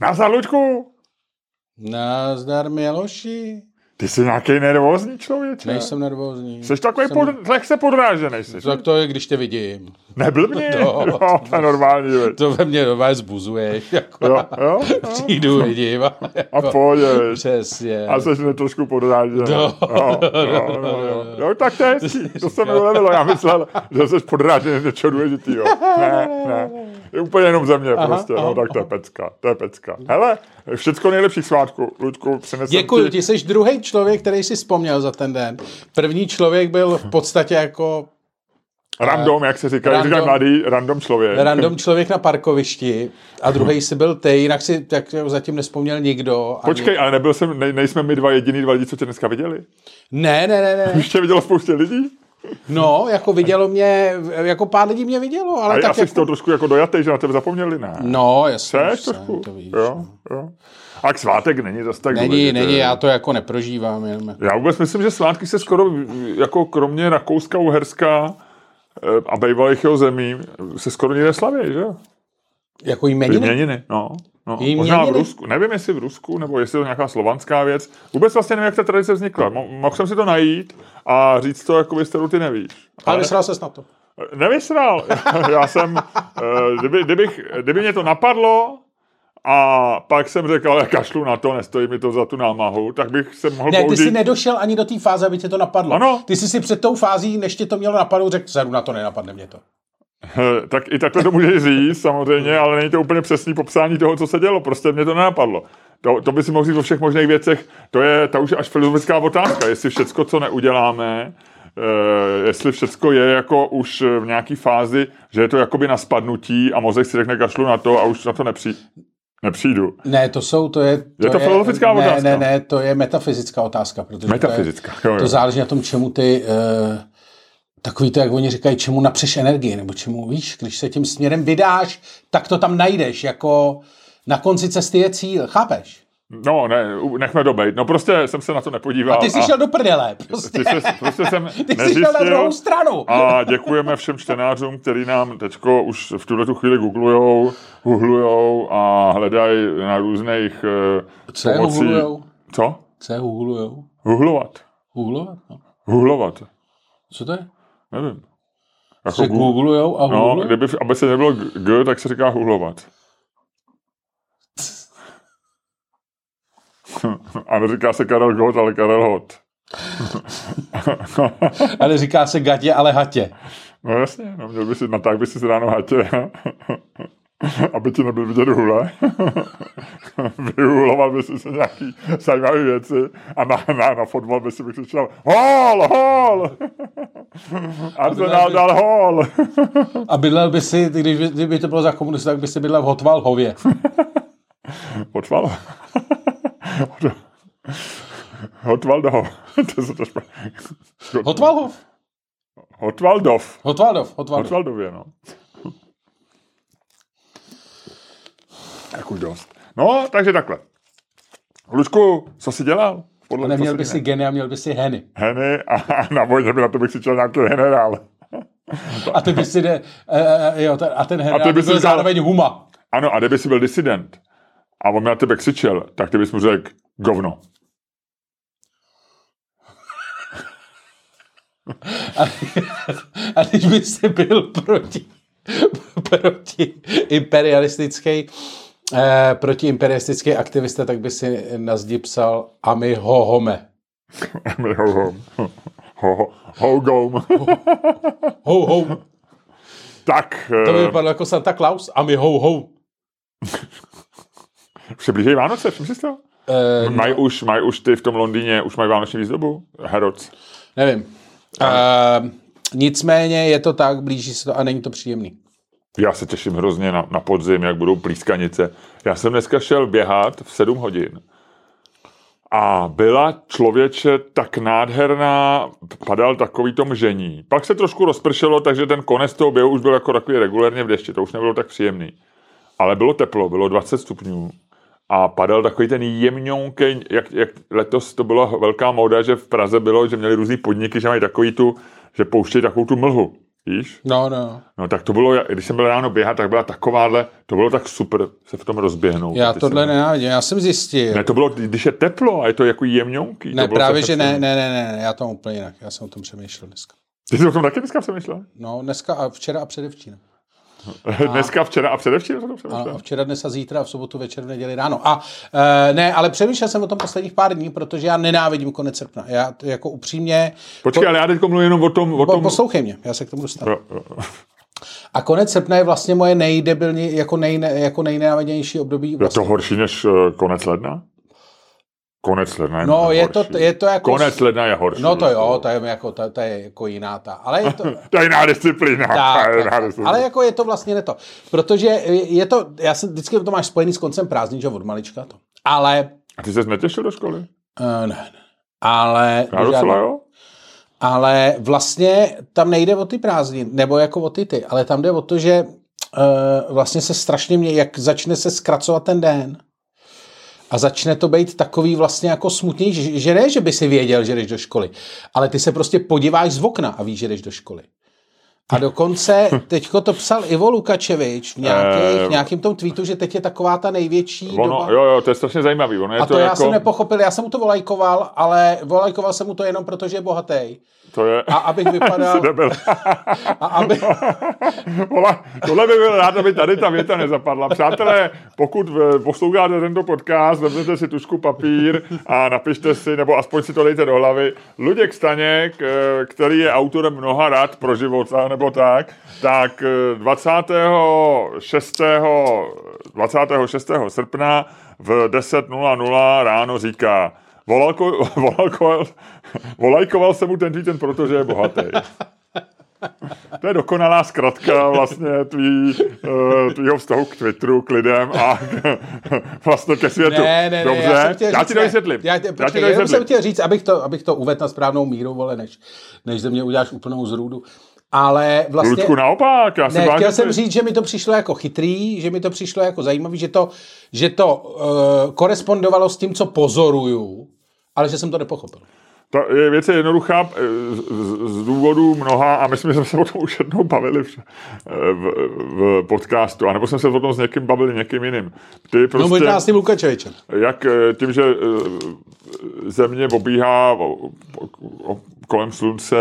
Nazdar, Luďku! Nazdar, Miloši. Ty jsi nějaký nervózní člověk. Nejsem nervózní. Jsi takový Jsem- pod, lehce podrážený. Jsi. Tak to je, když tě vidím. Nebyl mě? No, No, no, to je normální věc. To ve mně nové zbuzuješ. Jako Jo, jo, jo. Přijdu, vidím. A, A jako, pojdeš. Přesně. A jsi mě trošku podrážený. No. Jo, jo, jo, jo. jo, tak to je hezký. To se mi ulevilo. Já myslel, že jsi podrážený něčeho důležitýho. Ne, ne. Je úplně jenom ze mě prostě. No, tak to je pecka. To je pecka. Hele, všecko nejlepší svátku. Luďku, přinesem Děkuji, ti... ty jsi druhý člověk, který si vzpomněl za ten den. První člověk byl v podstatě jako Random, jak se říká, Random. říkají mladý, random člověk. random člověk na parkovišti a druhý si byl ty, jinak si tak zatím nespomněl nikdo. ani- Počkej, ale nebyl jsem, ne, nejsme my dva jediný dva lidi, co tě dneska viděli? Ne, ne, ne, ne. Už tě vidělo spoustě lidí? No, jako vidělo mě, jako pár lidí mě vidělo, ale A tak jsi jako... z toho trošku jako dojatý, že na tebe zapomněli, ne? No, jasně, Seš trošku? to víš. Jo, jo. A k svátek není zase tak Není, důležité. není, já to jako neprožívám. Jenom. Já vůbec myslím, že svátky se skoro, jako kromě Rakouska, Uherska eh, a bývalých jeho zemí, se skoro nikde slaví, že? Jako jmeniny? Jměniny, no. no. Možná v Rusku, nevím jestli v Rusku, nebo jestli je to nějaká slovanská věc. Vůbec vlastně nevím, jak ta tradice vznikla. Mo- mohl jsem si to najít a říct to, jako vy ty nevíš. Ale vysral ses na to. Nevysral. Já jsem, eh, kdyby, kdybych, kdyby mě to napadlo, a pak jsem řekl, ale kašlu na to, nestojí mi to za tu námahu, tak bych se mohl Ne, ty použít... jsi nedošel ani do té fáze, aby tě to napadlo. Ano. Ty jsi si před tou fází, než tě to mělo napadnout, řekl, seru na to, nenapadne mě to. Tak i takhle to můžeš říct, samozřejmě, ale není to úplně přesný popsání toho, co se dělo. Prostě mě to nenapadlo. To, to by si mohl říct o všech možných věcech. To je ta už až filozofická otázka. Jestli všecko, co neuděláme, eh, jestli všecko je jako už v nějaký fázi, že je to jakoby na spadnutí a mozek si řekne kašlu na to a už na to nepři, nepřijdu. Ne, to jsou, to je... To Je to filozofická ne, otázka. Ne, ne, to je metafyzická otázka. Protože Metafyzická, To, jo, je, jo. to záleží na tom, čemu ty... Uh, takový to, jak oni říkají, čemu napřeš energii, nebo čemu, víš, když se tím směrem vydáš, tak to tam najdeš, jako na konci cesty je cíl, chápeš? No, ne, nechme to být. No prostě jsem se na to nepodíval. A ty jsi šel do prdele, prostě. ty jsi, prostě jsem Ty jsi šel na druhou stranu. A děkujeme všem čtenářům, který nám teďko už v tuhle tu chvíli googlujou, googlujou a hledají na různých uh, Co je googlujou? Co? Co je googlujou? Googlovat. Googlovat? No. Googlovat. Co to je? Nevím. Jako Se googlujou a No, googlujou? kdyby, aby se nebylo g, g, tak se říká googlovat. A neříká se Karel Gott, ale Karel Hot. Ale říká se gatě, ale hatě. No jasně, no, měl by si, natáhl by si si ráno hatě, aby ti nebyl vidět hule. Vyhuloval by si se nějaký zajímavé věci a na, na, na fotbal by si vykřičel hol, hol! Arsenal dal hol! A bydlel by si, když by, kdyby to bylo za komunistů, tak by si bydlel v Hotvalhově. Hotval. To se to špatně. Hotvalhov? Hotvaldov. Hotvaldov, Hotvaldov. Hotvaldově, no. Jak už dost. No, takže takhle. Lučku, co jsi dělal? Podle, A neměl by si geny a měl by si heny. Heny a, a na vojně by na to bych si čel nějaký generál. A ty by si de, uh, jo, ten, a ten ty Henry by by si byl zároveň huma. Ano, a kdyby jsi byl disident a on na tebe křičel, tak ty bys mu řekl govno. A, a když by si byl proti, proti imperialistický eh, proti imperialistický aktivista, tak by si na zdi psal Ami ho home. My ho, ho, ho, ho, ho. Ho ho. Tak, To by eh, vypadalo jako Santa Claus. Ami ho ho. Už se blíží Vánoce, všiml jsi to? Eh, Mají už, mají už ty v tom Londýně, už mají vánoční výzdobu? Herods. nevím. Eh, nicméně je to tak, blíží se to a není to příjemný. Já se těším hrozně na, na podzim, jak budou plískanice. Já jsem dneska šel běhat v 7 hodin a byla člověče tak nádherná, padal takový to mžení. Pak se trošku rozpršelo, takže ten konec toho běhu už byl jako takový regulérně v dešti, to už nebylo tak příjemný. Ale bylo teplo, bylo 20 stupňů a padal takový ten jemňonkej, jak, jak letos to byla velká móda, že v Praze bylo, že měli různý podniky, že mají takový tu, že pouštějí takovou tu mlhu. Víš? No, no. No tak to bylo, když jsem byl ráno běhat, tak byla takováhle, to bylo tak super se v tom rozběhnout. Já tohle jsem- nenávidím, já jsem zjistil. Ne, to bylo, když je teplo a je to jako jemňonký. Ne, to bylo právě, že ne, hezké. ne, ne, ne, ne, já to úplně jinak. Já jsem o tom přemýšlel dneska. Ty jsi o tom taky dneska přemýšlel? No, dneska a včera a předevčírem. Dneska, včera a předevčírem jsem to A, přemýšlel. včera, dnes a zítra, a v sobotu večer, v neděli ráno. A e, ne, ale přemýšlel jsem o tom posledních pár dní, protože já nenávidím konec srpna. Já jako upřímně... Počkej, ale já teď mluvím jenom o tom, o Po, tom... poslouchej mě, já se k tomu dostanu. Jo, jo. A konec srpna je vlastně moje nejdebilní, jako, nejne, jako nejnenávidější období. Je Vlastně. to horší než eh, konec ledna? Konec ledna je No, je to, horší. je to jako... Konec ledna je horší. No to jo, to je, jako, to, to je jako jiná ta. Ale je to... To je jiná disciplína. tak, to je jiná disciplína. Ale jako je to vlastně ne to. Protože je to, já jsem vždycky to máš spojený s koncem prázdnin, že od malička to. Ale, A ty ses netěšil do školy? uh, ne, ne. Ale, Já docela jo. ale vlastně tam nejde o ty prázdniny, nebo jako o ty ty, ale tam jde o to, že uh, vlastně se strašně mě, jak začne se zkracovat ten den a začne to být takový vlastně jako smutnější, že ne, že by si věděl, že jdeš do školy, ale ty se prostě podíváš z okna a víš, že jdeš do školy. A dokonce teďko to psal Ivo Lukačevič v, nějakých, Eh, v nějakým tom tweetu, že teď je taková ta největší Ono, doba. jo, jo, to je strašně zajímavý. Ono je A to, to, já jako, jsem nepochopil, já jsem mu to volajkoval, ale volajkoval jsem mu to jenom proto, že je bohatý. to je... A abych vypadal, a aby, Vole, tohle by byl rád, aby tady ta věta nezapadla. Přátelé, pokud eh, posloucháte tento podcast, vezměte si tušku papír a napište si, nebo aspoň si to dejte do hlavy. Luděk Staněk, eh, který je autorem mnoha rad pro život, nebo tak, tak eh, 26. 26. srpna v 10.00 ráno říká, Volalko, volalkoval, volajkoval jsem mu ten tweet proto, že je bohatý. To je dokonalá zkratka vlastně tvý, uh, tvýho vztahu k Twitteru, k lidem a k, vlastně ke světu. ne, ne, Dobře, ne, já, já ti to vysvětlím. Já, tě, já ti počkej, to jsem chtěl říct, abych to, abych to uvedl na správnou míru, vole, než, než ze mě uděláš úplnou zrůdu. Ale vlastně... Ludku, naopak, já Ne, chtěl jsem říct, že mi to přišlo jako chytrý, že mi to přišlo jako zajímavý, že to, že to uh, korespondovalo s tím, co pozoruju, ale že jsem to nepochopil. Ta je věc je jednoduchá eh, z, z, z důvodu mnoha, a myslím, že jsme se o tom už jednou bavili v, v, v podcastu, anebo jsme se o tom s někým bavili někým jiným. Ty No prostě, možná s tím Lukačevičem. jak eh, tím, že eh, země obíhá kolem slunce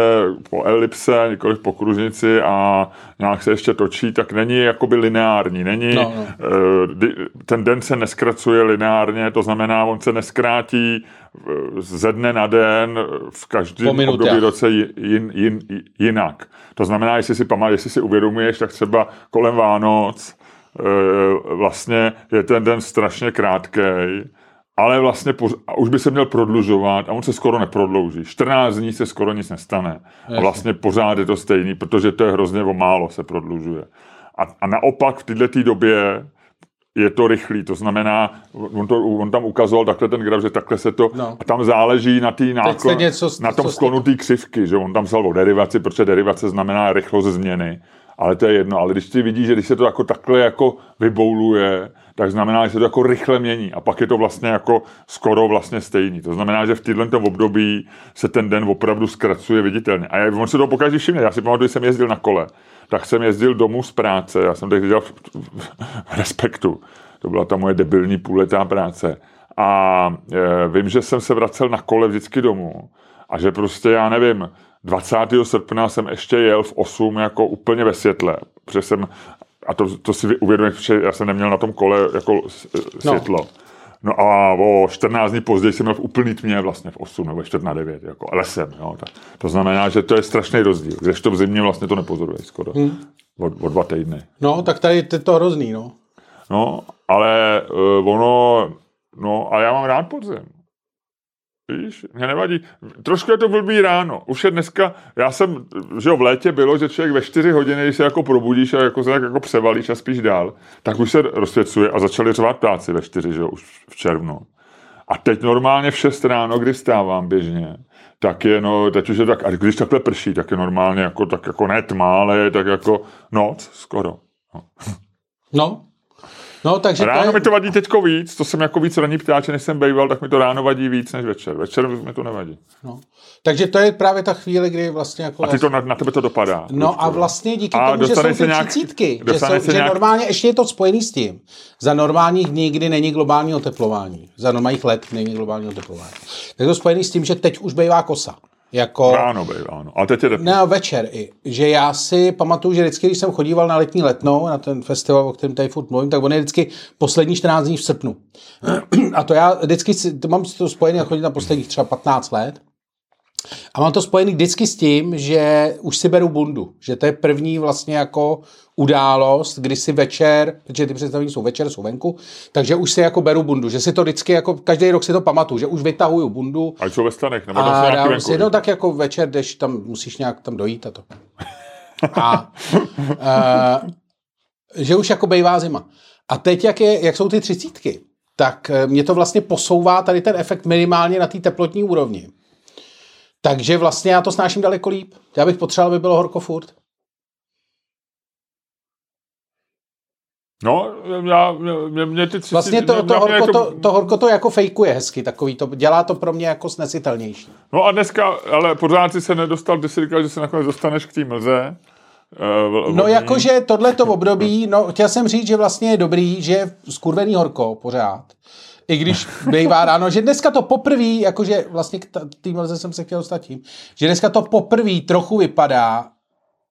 po elipse, nikoliv po kružnici a nějak se ještě točí, tak není jakoby lineární. Není, No, no. eh, ten den se neskracuje lineárně, to znamená, on se neskrátí eh, ze dne na den v každém období roce ji- jin, jin, jinak. To znamená, jestli si pamatuješ, jestli si uvědomuješ, tak třeba kolem Vánoc eh, vlastně je ten den strašně krátký, ale vlastně poř- a už by se měl prodlužovat a on se skoro neprodlouží. 14 dní se skoro nic nestane. A vlastně pořád je to stejný, protože to je hrozně o málo se prodlužuje. A, a naopak v této době je to rychlý, to znamená, on, to, on tam ukazoval takhle ten graf, že takhle se to, No. a tam záleží na, tý náklon, něco, na tom sklonu té křivky, že on tam psal o derivaci, protože derivace znamená rychlost změny, ale to je jedno, ale když ty vidíš, že když se to jako takhle jako vybouluje, tak znamená, že se to jako rychle mění a pak je to vlastně jako skoro vlastně stejný. To znamená, že v této období se ten den opravdu zkracuje viditelně. A já, on se to pokaždé všimne. Já si pamatuju, když jsem jezdil na kole, tak jsem jezdil domů z práce, já jsem tehdy dělal v, v Respektu. To byla ta moje debilní půletá práce. A e, vím, že jsem se vracel na kole vždycky domů a že prostě, já nevím, 20. srpna jsem ještě jel v 8 jako úplně ve světle, protože jsem, a to, to si uvědomím, že já jsem neměl na tom kole jako s- světlo. No. No a o 14 dní později jsem měl v úplný tmě vlastně v 8 nebo 4 na 9, jako lesem. Jo. Tak, to znamená, že to je strašný rozdíl. Když to v zimě vlastně to nepozoruješ skoro. Hmm. O, o, dva týdny. No, tak tady je to hrozný, no. No, ale uh, ono, no, ale já mám rád podzim. Víš, mě nevadí. Trošku je to blbý ráno. Už je dneska, já jsem, že jo, v létě bylo, že člověk ve 4 hodiny, když se jako probudíš a jako se tak jako převalíš a spíš dál, tak už se rozsvěcuje a začali řvát ptáci ve 4, že jo, už v červnu. A teď normálně v 6 ráno, kdy stávám běžně, tak je, no, teď už je tak, a když takhle prší, tak je normálně jako, tak jako ne tma, ale tak jako noc skoro. No. No, No, takže Ráno to je... mi to vadí teďko víc, to jsem jako víc ranní ptáče, než jsem býval, tak mi to ráno vadí víc než večer. Večer mi to nevadí. No. Takže to je právě ta chvíle, kdy vlastně jako... A ty to na, na tebe to dopadá. No a vlastně díky A tomu, že jsou ty nějak- třicítky, že, jsou, že nějak- normálně ještě je to spojený s tím. Za normálních dní, kdy není globální oteplování. Za normálních let není globální oteplování. Tak je to spojený s tím, že teď už bývá kosa. Jako... Ráno bývá, no. A teď je teplo. Ne, večer i. Že já si pamatuju, že vždycky, když jsem chodíval na letní letnou, na ten festival, o kterém tady furt mluvím, tak on je vždycky poslední 14 dní v srpnu. A to já vždycky si, to mám to spojené, já chodím na posledních třeba 15 let. A mám to spojený vždycky s tím, že už si beru bundu. Že to je první vlastně jako událost, kdy si večer, protože ty představení jsou večer, jsou venku, takže už si jako beru bundu. Že si to vždycky jako každý rok si to pamatuju, že už vytahuju bundu Ať jsou ve stanech, nebo a dám venku. si, no tak jako večer, jdeš tam, musíš nějak tam dojít a to. A uh, že už jako bejvá zima. A teď, jak, je, jak jsou ty třicítky, tak eh, mě to vlastně posouvá tady ten efekt minimálně na té teplotní úrovni. Takže vlastně já to snáším daleko líp. Já bych potřeboval, aby bylo horko furt. No, já, mě, mě ty tři, Vlastně to, mě- to, mě horko, to- to, to horko to jako fejkuje hezky, takový to, dělá to pro mě jako snesitelnější. No a dneska, ale pořád si se nedostal, ty jsi říkal, že se nakonec dostaneš k té mlze. eh, v- No jakože tohleto období, no chtěl jsem říct, že vlastně je dobrý, že je skurvený horko pořád. I když bývá ráno, že dneska to poprvé, jakože vlastně k t- té mlze jsem se chtěl dostat tím, že dneska to poprvé trochu vypadá,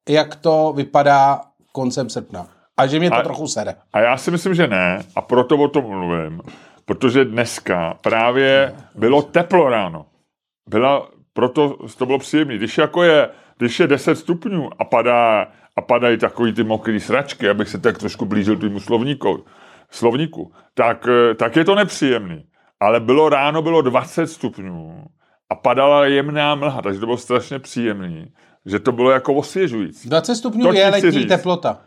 jak to vypadá koncem srpna. A že mě to A- trochu sere. A já si myslím, že ne, a proto o tom mluvím, protože dneska právě bylo teplo ráno. Byla, proto to bylo příjemné. Když jako je, když je 10 stupňů a padá a padají takový ty mokrý sračky, abych se tak trošku blížil tomu slovníku, slovníku tak, eh, tak je to nepříjemný. Ale bylo ráno, bylo 20 stupňů a padala jemná mlha, takže to bylo strašně příjemný, že to bylo jako osvěžující. 20 stupňů To je letní říct. teplota.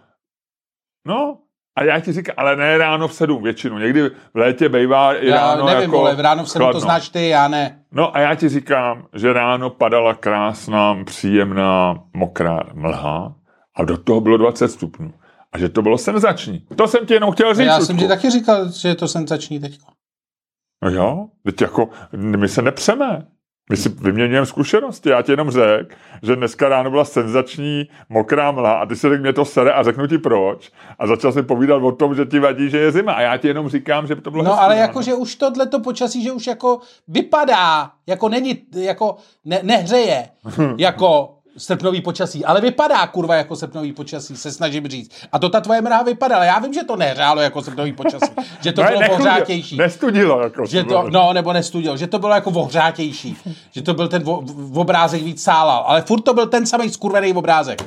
No, a já ti říkám, ale ne ráno v sedm většinu. Někdy v létě bývá i Já ráno nevím, jako ale v ráno v sedm to znáš ty, já ne. No a já ti říkám, že ráno padala krásná, příjemná, mokrá mlha a do toho bylo 20 stupňů. A že to bylo senzační. To jsem ti jenom chtěl říct. Já jsem Ludku. ti taky říkal, že je to senzační teď. No jo, teď jako, my se nepřeme. My si vyměňujeme zkušenosti. Já ti jenom řekl, že dneska ráno byla senzační mokrá mlha a ty si řekl, mě to sere a řeknu ti proč. A začal jsem povídat o tom, že ti vadí, že je zima. A já ti jenom říkám, že to bylo No hezký ale ráno. jako, že už tohleto počasí, že už jako vypadá, jako není, jako ne, nehřeje, jako srpnový počasí, ale vypadá kurva jako srpnový počasí, se snažím říct. A to ta tvoje mrha vypadala. Já vím, že to nehřálo jako srpnový počasí, že to Ne, bylo ohřátější. Nestudilo. Jako Že to, no, nebo nestudil, že to bylo jako ohřátější, že to byl ten vo, v obrázek víc sálal, ale furt to byl ten samý skurvený obrázek.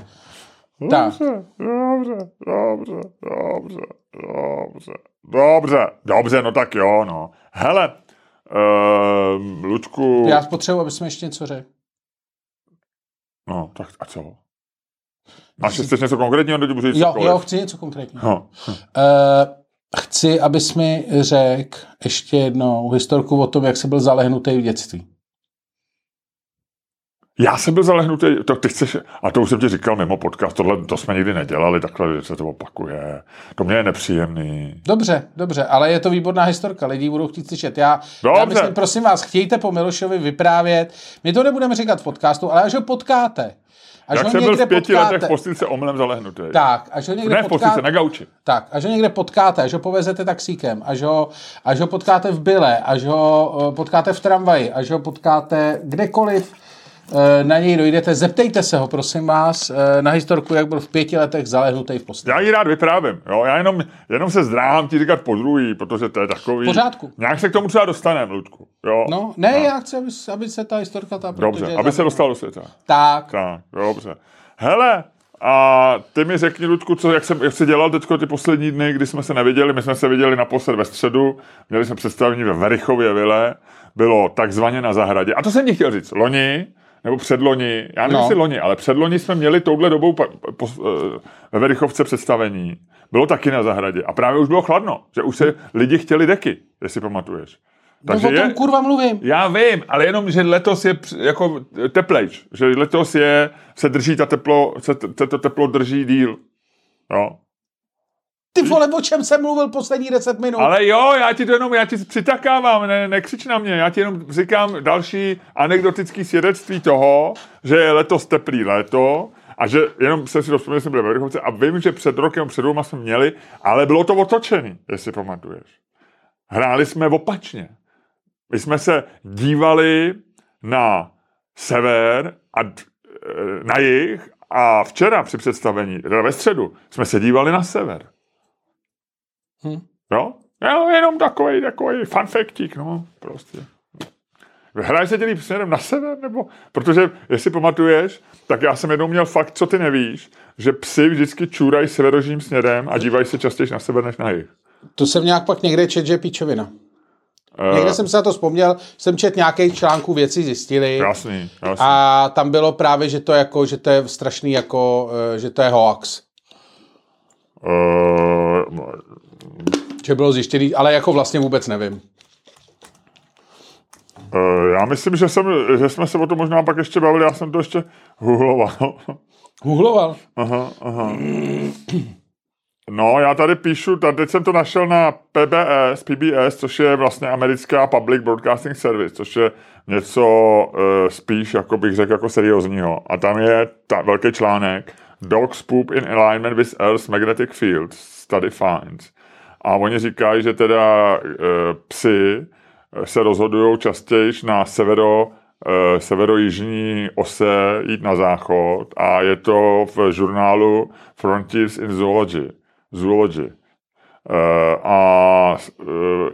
Tak. Dobře, dobře, dobře, dobře, dobře, dobře, dobře, no tak jo, no. Hele, uh, Lučku, Já potřebuji, aby jsme ještě něco řekl. No tak a co? Máš ještě něco konkrétního, nebo říct Jo, jo, chci něco konkrétního. No. Uh, chci, abys mi řekl ještě jednou historku o tom, jak jsi byl zalehnutý v dětství. Já jsem byl zalehnutý, to ty chceš, a to už jsem ti říkal mimo podcast, tohle to jsme nikdy nedělali, takhle že se to opakuje. To mě je nepříjemný. Dobře, dobře, ale je to výborná historka, lidi budou chtít slyšet. Já, já Dobře. myslím, prosím vás, chtějte po Milošovi vyprávět. My to nebudeme říkat v podcastu, ale až ho potkáte. Až Jak ho jsem byl někde v pěti potkáte, letech v postilce omylem zalehnutý. tak, až ho někde Ne v postilce, potkáte, na gauči. tak, až ho někde potkáte, až ho povezete taxíkem, až ho, až ho potkáte v byle, až ho eh, potkáte v tramvaji, až ho potkáte kdekoliv, na něj dojdete, zeptejte se ho, prosím vás, eh, na historku, jak byl v pěti letech zalehnutý v posteli. Já ji rád vyprávím, jo, já jenom, jenom se zdráhám ti říkat po druhý, protože to je takový... Pořádku. Nějak se k tomu třeba dostaneme, Ludku, jo. No, ne, já chci, aby, aby se ta historka ta, Dobře, aby se dostal do světa. Tak, Tak, dobře. Hele, a ty mi řekni, Ludku, co, jak, jsem, jak jsi dělal teď ty poslední dny, kdy jsme se neviděli, my jsme se viděli naposled ve středu, měli jsme představení ve Verichově vile, bylo takzvaně na zahradě. A to jsem ti chtěl říct, loni, nebo předloni, já nevím, No. jestli loni, ale předloni jsme měli touhle dobou pa, po, eh, ve Verichovce představení. Bylo taky na zahradě. A právě už bylo chladno, že už se lidi chtěli deky, jestli pamatuješ. takže no, o tom kurva mluvím. Já vím, ale jenom, že letos je jako teplejš, že letos je, se drží ta teplo, se t- to teplo drží díl. Jo. Ty vole, o čem jsem mluvil poslední 10 minut? Ale jo, já ti to jenom, já ti přitakávám, ne, nekřič na mě, já ti jenom říkám další anekdotický svědectví toho, že je letos teplý léto a že jenom se si rozpomněl, že jsme byli ve Vrchovce a vím, že před rokem, před dvouma jsme měli, ale bylo to otočený, jestli pamatuješ. Hráli jsme opačně. My jsme se dívali na sever a d- e, na jih a včera při představení, teda ve středu, jsme se dívali na sever. Hm. Jo? Jo, jenom takový, takový fun factík, no, prostě. Hraje se dělí směrem na sever, nebo? Protože, jestli pamatuješ, tak já jsem jednou měl fakt, co ty nevíš, že psy vždycky čůrají severožním směrem a dívají se častěji na sever než na jih. To jsem nějak pak někde čet, že je píčovina. Eh, Někde jsem se na to vzpomněl, jsem čet nějaký článku věci zjistili. Jasný, jasný. A tam bylo právě, že to, jako, že to je strašný, jako, eh, že to je hoax. Uh, Že bylo zjištěný, ale jako vlastně vůbec nevím. uh, já myslím, že, jsem, že jsme se o tom možná pak ještě bavili, já jsem to ještě googloval. Googloval. aha, aha. No, já tady píšu, tady teď jsem to našel na PBS, PBS, což je vlastně americká Public Broadcasting Service, což je něco uh, spíš, jako bych řekl, jako seriózního. A tam je ta, velký článek Dogs poop in alignment with Earth's magnetic field, study finds. A oni říkají, že teda uh, psy eh, se rozhodují častěji na severo, uh, severojižní ose jít na záchod a je to v žurnálu Frontiers in Zoology. Zoology. Uh, a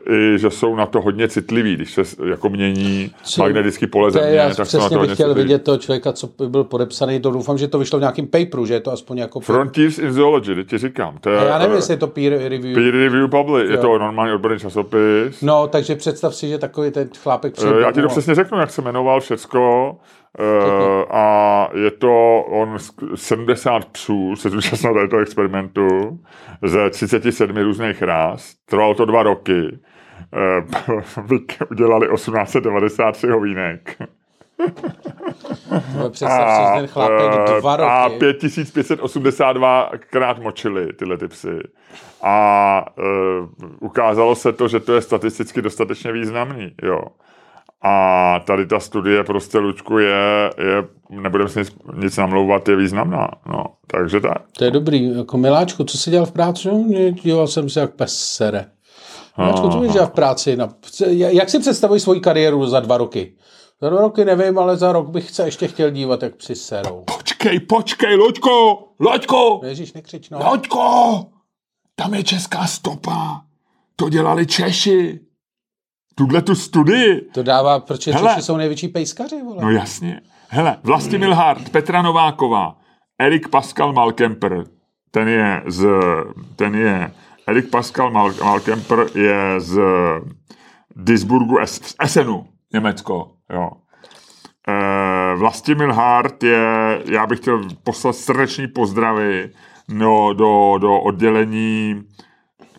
uh, i, že jsou na to hodně citliví, když se jako mění Co- magnetický pole je, země, já tak na to přesně bych chtěl citliví. vidět toho člověka, co by byl podepsaný, to doufám, že to vyšlo v nějakém paperu, že je to aspoň jako... Frontiers in Zoology, teď ti říkám. To je, já nevím, eh, jestli je to peer review. Peer review public, je Jo. to normální odborný časopis. No, takže představ si, že takový ten chlápek přijde Eh, Já ti to přesně řeknu, jak se jmenoval všecko. Eh, a je to on sk- 70 psů se zúčastnil tohoto experimentu ze 37 různých ras. Trvalo to dva roky. Eh, Udělali 1893 hovínek. Představ si, že ten chlápek eh, dva a roky. 5582 krát močili tyhle ty psy. A uh, ukázalo se to, že to je statisticky dostatečně významný. Jo. A tady ta studie prostě, Lučku, je, je nebudeme si nic, nic namlouvat, je významná. No, takže tak. To je dobrý. Jako Miláčku, co jsi dělal v práci? No, díval jsem se jak pes sere. Miláčku, co jsi dělal v práci? Na... Jak si představuji svoji kariéru za dva roky? Za dva roky nevím, ale za rok bych se ještě chtěl dívat, jak psi serou. Počkej, počkej, Luďko! Luďko! Ježíš, nekřič, no. Luďko! Tam je česká stopa. To dělali Češi. Tuhle tu studii. To dává, protože Hele. Češi jsou největší pejskaři, vole. No jasně. Hele, Vlastimil Hart, Petra Nováková, Erik Pascal Malkemper, ten je z, ten je, Erik Pascal Mal, Malkemper je z Duisburgu, Es, z Essenu, Německo, jo. E, Vlastimil Hart je, já bych chtěl poslat srdeční pozdravy no, do, do oddělení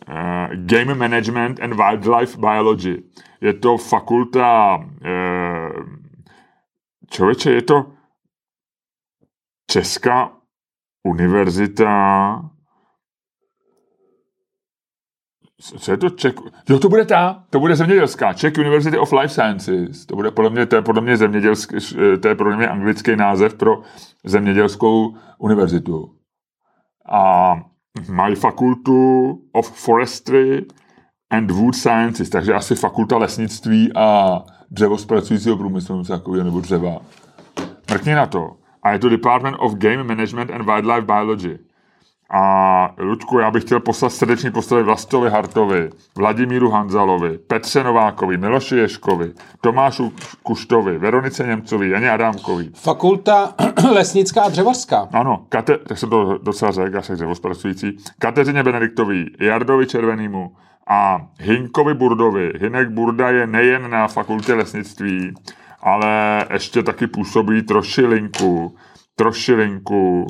eh, Game Management and Wildlife Biology. Je to fakulta eh, Člověče, je to Česká univerzita. Co je to Czech? Jo, to bude ta, to bude zemědělská. Czech University of Life Sciences. To bude podle mě, to je podle mě zemědělský, to je podle mě anglický název pro zemědělskou univerzitu. A mají fakultu of Forestry and Wood Sciences, takže asi fakulta lesnictví a dřevospracujícího průmyslu, nebo dřeva. Mrkni na to. A je to Department of Game Management and Wildlife Biology. A Luďku, já bych chtěl poslat srdečný postavy Vlastovi Hartovi, Vladimíru Hanzalovi, Petře Novákovi, Miloši Ješkovi, Tomášu Kuštovi, Veronice Němcovi, Janě Adámkovi. Fakulta lesnická a dřevařská. Ano, Kate, tak jsem to docela řekl, já jsem dřevospracující. Kateřině Benediktový, Jardovi Červenýmu a Hinkovi Burdovi. Hinek Burda je nejen na fakultě lesnictví, ale ještě taky působí trošilinku, trošilinku,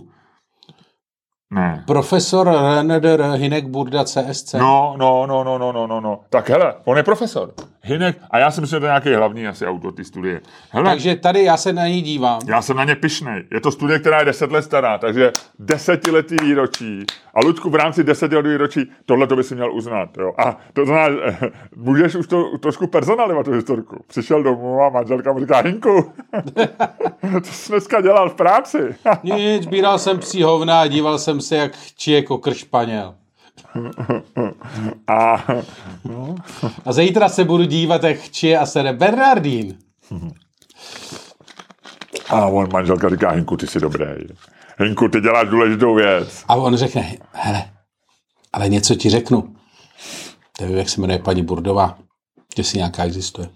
ne. Profesor Reneder Hinek Burda CSC. No, no, no, no, no, no, no, no. Tak hele, on je profesor. Hinek, a já si myslím, že to je nějaký hlavní asi autor té studie. Hele, Takže tady já se na ní dívám. já jsem na ně pišnej. Je to studie, která je deset let stará, takže desetiletý výročí. A Luďku, v rámci desetiletý výročí, tohle to by si měl uznat. Jo? A to znamená, můžeš už to trošku personalizovat tu historku. Přišel domů a manželka mu říká, Hinku, co jsi dneska dělal v práci? Nic, sbíral jsem psí hovna a díval jsem se, jak čije kokr španěl. a A zítra se budu dívat, jak čije a sere Bernardín. A on manželka říká, Hinku, ty jsi dobrý. Hinku, ty děláš důležitou věc. A on řekne, hele, ale něco ti řeknu. Nevím, jak se jmenuje paní Burdová, jestli nějaká existuje.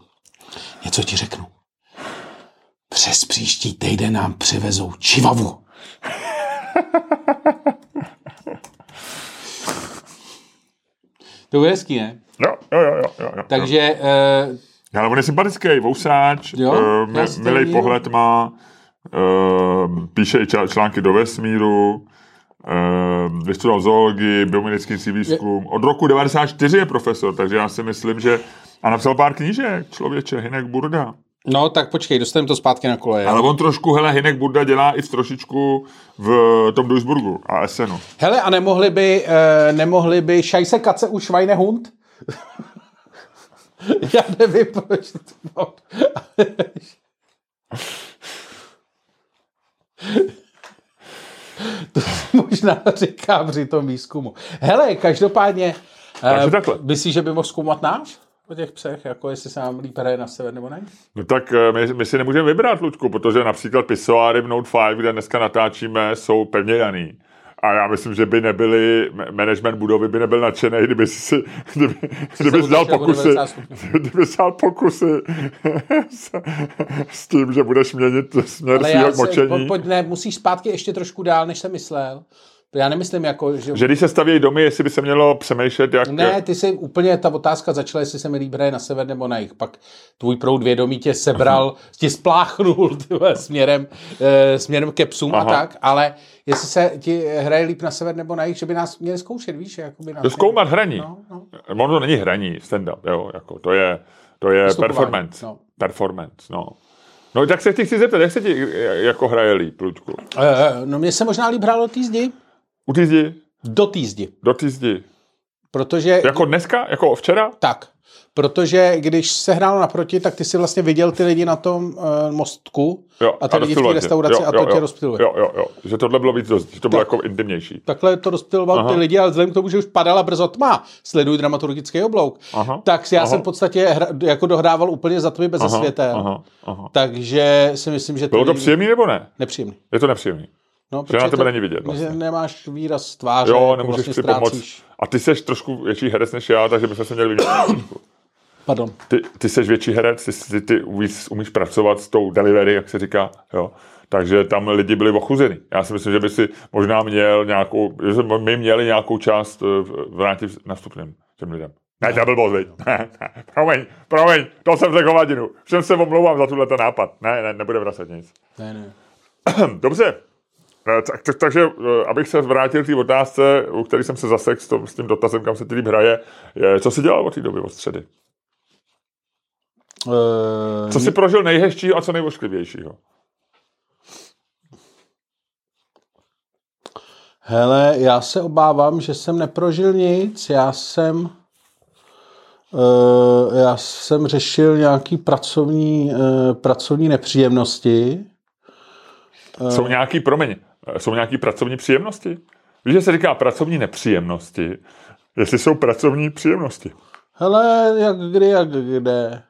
Něco ti řeknu. Přes příští týden nám přivezou čivavu. To bude hezký, ne? Jo, jo, jo, jo. jo, jo. Takže eh, Ale on je sympatický, vousáč, Jo, uh, to milý pohled má, uh, píše i čl- články do vesmíru, uh, vystudoval zoologii, biomedický výzkum. Od roku 94 je profesor, takže já si myslím, že... A napsal pár knížek, člověče, Hinek Burda. No tak počkej, dostaneme to zpátky na koleje. Ale on trošku, hele, Hinek Burda dělá i v trošičku v tom Duisburgu a Essenu. Hele, a nemohli by, uh, nemohli by šajse kace u Schweinehund? Já nevím, proč to To možná říká při tom výzkumu. Hele, každopádně, Takže takhle. myslíš, že by mohl zkoumat náš po těch psech, jako jestli se nám líp hraje na sever nebo ne? No tak eh, my, my si nemůžeme vybrat, Ludku, protože například pisoáry v Note 5, kde dneska natáčíme, jsou pevně daný. A já myslím, že by nebyli, ma- management budovy by nebyl nadšený, kdyby si, kdyby, kdyby dal otočil o pokusy, 90 stupňů. kdyby dal pokusy s, s, tím, že budeš měnit směr svého močení. po, pojď, ne, musíš zpátky ještě trošku dál, než jsem myslel. Já nemyslím jako, že... Že když se stavějí domy, jestli by se mělo přemýšlet, jak... Ne, ty si úplně, ta otázka začala, jestli se mi líbí na sever nebo na jih. Pak tvůj proud vědomí tě sebral, ti spláchnul ty vole, směrem, e, směrem ke psům Aha. a tak, ale jestli se ti hraje líp na sever nebo na jih, že by nás měli zkoušet, víš? Jakoby nás To zkoumat hraní. No, no. Ono to není hraní, stand-up, jo, jako to je, to je performance. no. Performance, no. No tak se ti chci zeptat, jak se ti jako hraje líp, Luďku? E, no mně se možná líp hrálo té zdi. U té zdi? Do té zdi. Do té zdi. Protože... Jako dneska? Jako včera? Tak. Protože když se hrálo naproti, tak ty si vlastně viděl ty lidi na tom uh, mostku Jo, a ty lidi v té restauraci Jo, a to jo, tě jo. rozptiluje. Jo, jo, jo. Že tohle bylo víc dost, že to bylo Tak. jako intimnější. Takhle to rozptiloval ty lidi, ale vzhledem k tomu, že už padala brzo tma, sleduj dramaturgický oblouk, Aha. tak já Aha. jsem v podstatě hra, jako dohrával úplně za tmy bez Aha, světel. aha, aha. Takže si myslím, že Bylo to lidi- příjemný nebo ne? nepříjemný. Je to nepříjemný. No, Že na tebe to- není vidět vlastně. Že nemáš výraz tváře, Jo, jako nemůžeš vlastně si pomoct. A ty seš trošku větší herec než já, takže bychom se měli vyměnit. Pardon. ty, ty seš větší herec, ty, ty, ty umíš, umíš pracovat s tou delivery, jak se říká, jo. Takže tam lidi byli ochuzeni. Já si myslím, že by si možná měl nějakou, že jsme my měli nějakou část eh, vrátit nastupným těm lidem. Ne, to? Ne, ne, promiň, promiň, to jsem řekl hovadinu. Všem se omlouvám za tuhle nápad. Ne, ne, nebude vracet nic. Ne, ne. Dobře, tak, tak, takže eh, abych se vrátil k té otázce, u které jsem se zasek s, tom, s tím dotazem, kam se ty líp hraje, je, co jsi dělal od té doby, od středy? Uh, Co jsi prožil nejhezčího a co nejvošklivějšího? Hele, já se obávám, že jsem neprožil nic. Já jsem já jsem řešil nějaký pracovní, pracovní nepříjemnosti. Jsou nějaký, promiň, eh, jsou nějaký pracovní příjemnosti? Víš, že se říká pracovní nepříjemnosti, jestli jsou pracovní příjemnosti. Hele, jak kdy, jak kde.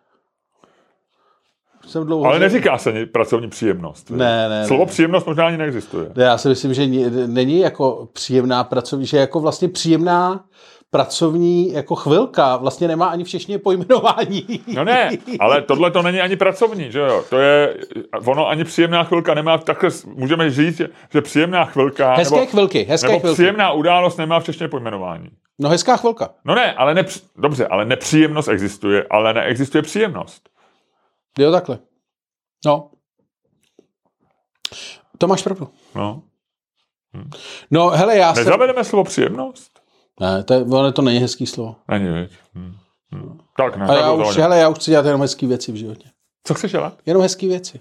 Jsem dlouho... Ale neříká se ni- pracovní příjemnost. Ne, ne, Slovo ne. příjemnost možná ani neexistuje. Já si myslím, že není jako příjemná pracovní, že jako vlastně příjemná pracovní jako chvilka vlastně nemá ani v češtině pojmenování. No ne, ale tohle to není ani pracovní, že jo? To je, ono ani příjemná chvilka nemá, takhle můžeme říct, že příjemná chvilka, Hezké nebo, chvilky, hezké nebo chvilky. příjemná událost nemá v češtině pojmenování. No hezká chvilka. No ne, ale nepři... dobře, ale nepříjemnost existuje, ale neexistuje příjemnost. Jo, takhle. No. To máš pravdu. No. No, hele, já jsem... Nezavedeme slovo příjemnost? Ne, to, je, ale to není hezký slovo. Není, viď? Hm. Hm. Tak ne, A já už, hele, já už chci dělat jenom hezký věci v životě. Co chceš dělat? Jenom hezký věci.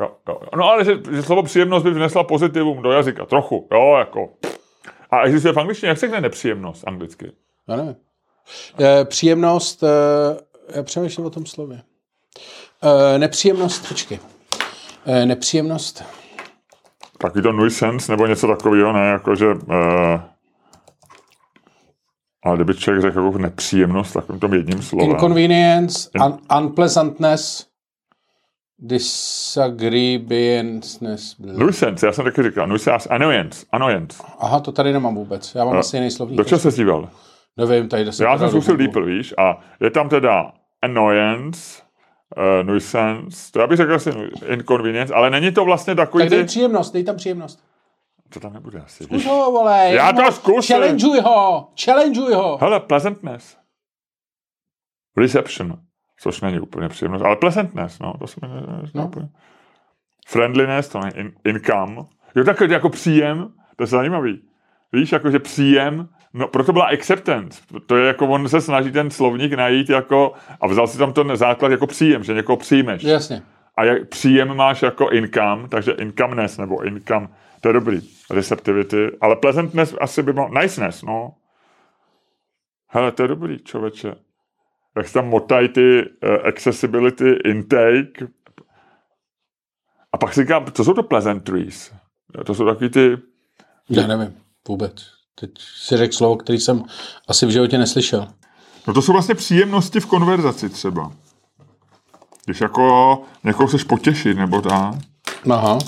Jo, jo. jo. No ale že, že slovo příjemnost by vnesla pozitivum do jazyka. Trochu, jo, jako. A existuje v angličtině, jak se řekne nepříjemnost anglicky? Já nevím. E, příjemnost, e, já přemýšlím o tom slově. E, nepříjemnost, počkej. E, nepříjemnost, Taky to nuisance nebo něco takového, ne, jakože... Uh, ale kdyby člověk řekl jako nepříjemnost takovým tom jedním slovem. inconvenience, un, unpleasantness, disagreeableness. Nuisance, já jsem taky říkal. Nuisance, annoyance, annoyance. Aha, to tady nemám vůbec. Já mám asi jiný slovník. Do čeho se díval? Nevím, tady jde se Já jsem zkusil. Deeple, víš, a je tam teda annoyance, uh, nuisance, to já bych řekl asi inconvenience, ale není to vlastně takový Tak dej ty... příjemnost, dej tam příjemnost. To tam nebude asi. Zkus ho, vole. Já to zkusím. Challengeuj ho, challengeuj ho. Hele, pleasantness. Reception, což není úplně příjemnost, ale pleasantness, no, to se mi ne, ne, No. úplně. Friendliness, to není in, income. Jo, tak jako příjem, to je zajímavý. Víš, jakože příjem, no proto byla acceptance. To je jako, on se snaží ten slovník najít jako, a vzal si tam ten základ jako příjem, že někoho přijmeš. Jasně. A jak příjem máš jako income, takže incomeness nebo income, to je dobrý. Receptivity, ale pleasantness asi by mohl, niceness, no. Hele, to je dobrý, člověče. Jak se tam motají ty uh, accessibility, intake. A pak si říkám, co jsou to pleasantries? To jsou takový ty, Já nevím, vůbec. Teď si řekl slovo, který jsem asi v životě neslyšel. no to jsou vlastně příjemnosti v konverzaci třeba. Když jako někoho chceš potěšit, nebo tak. Aha.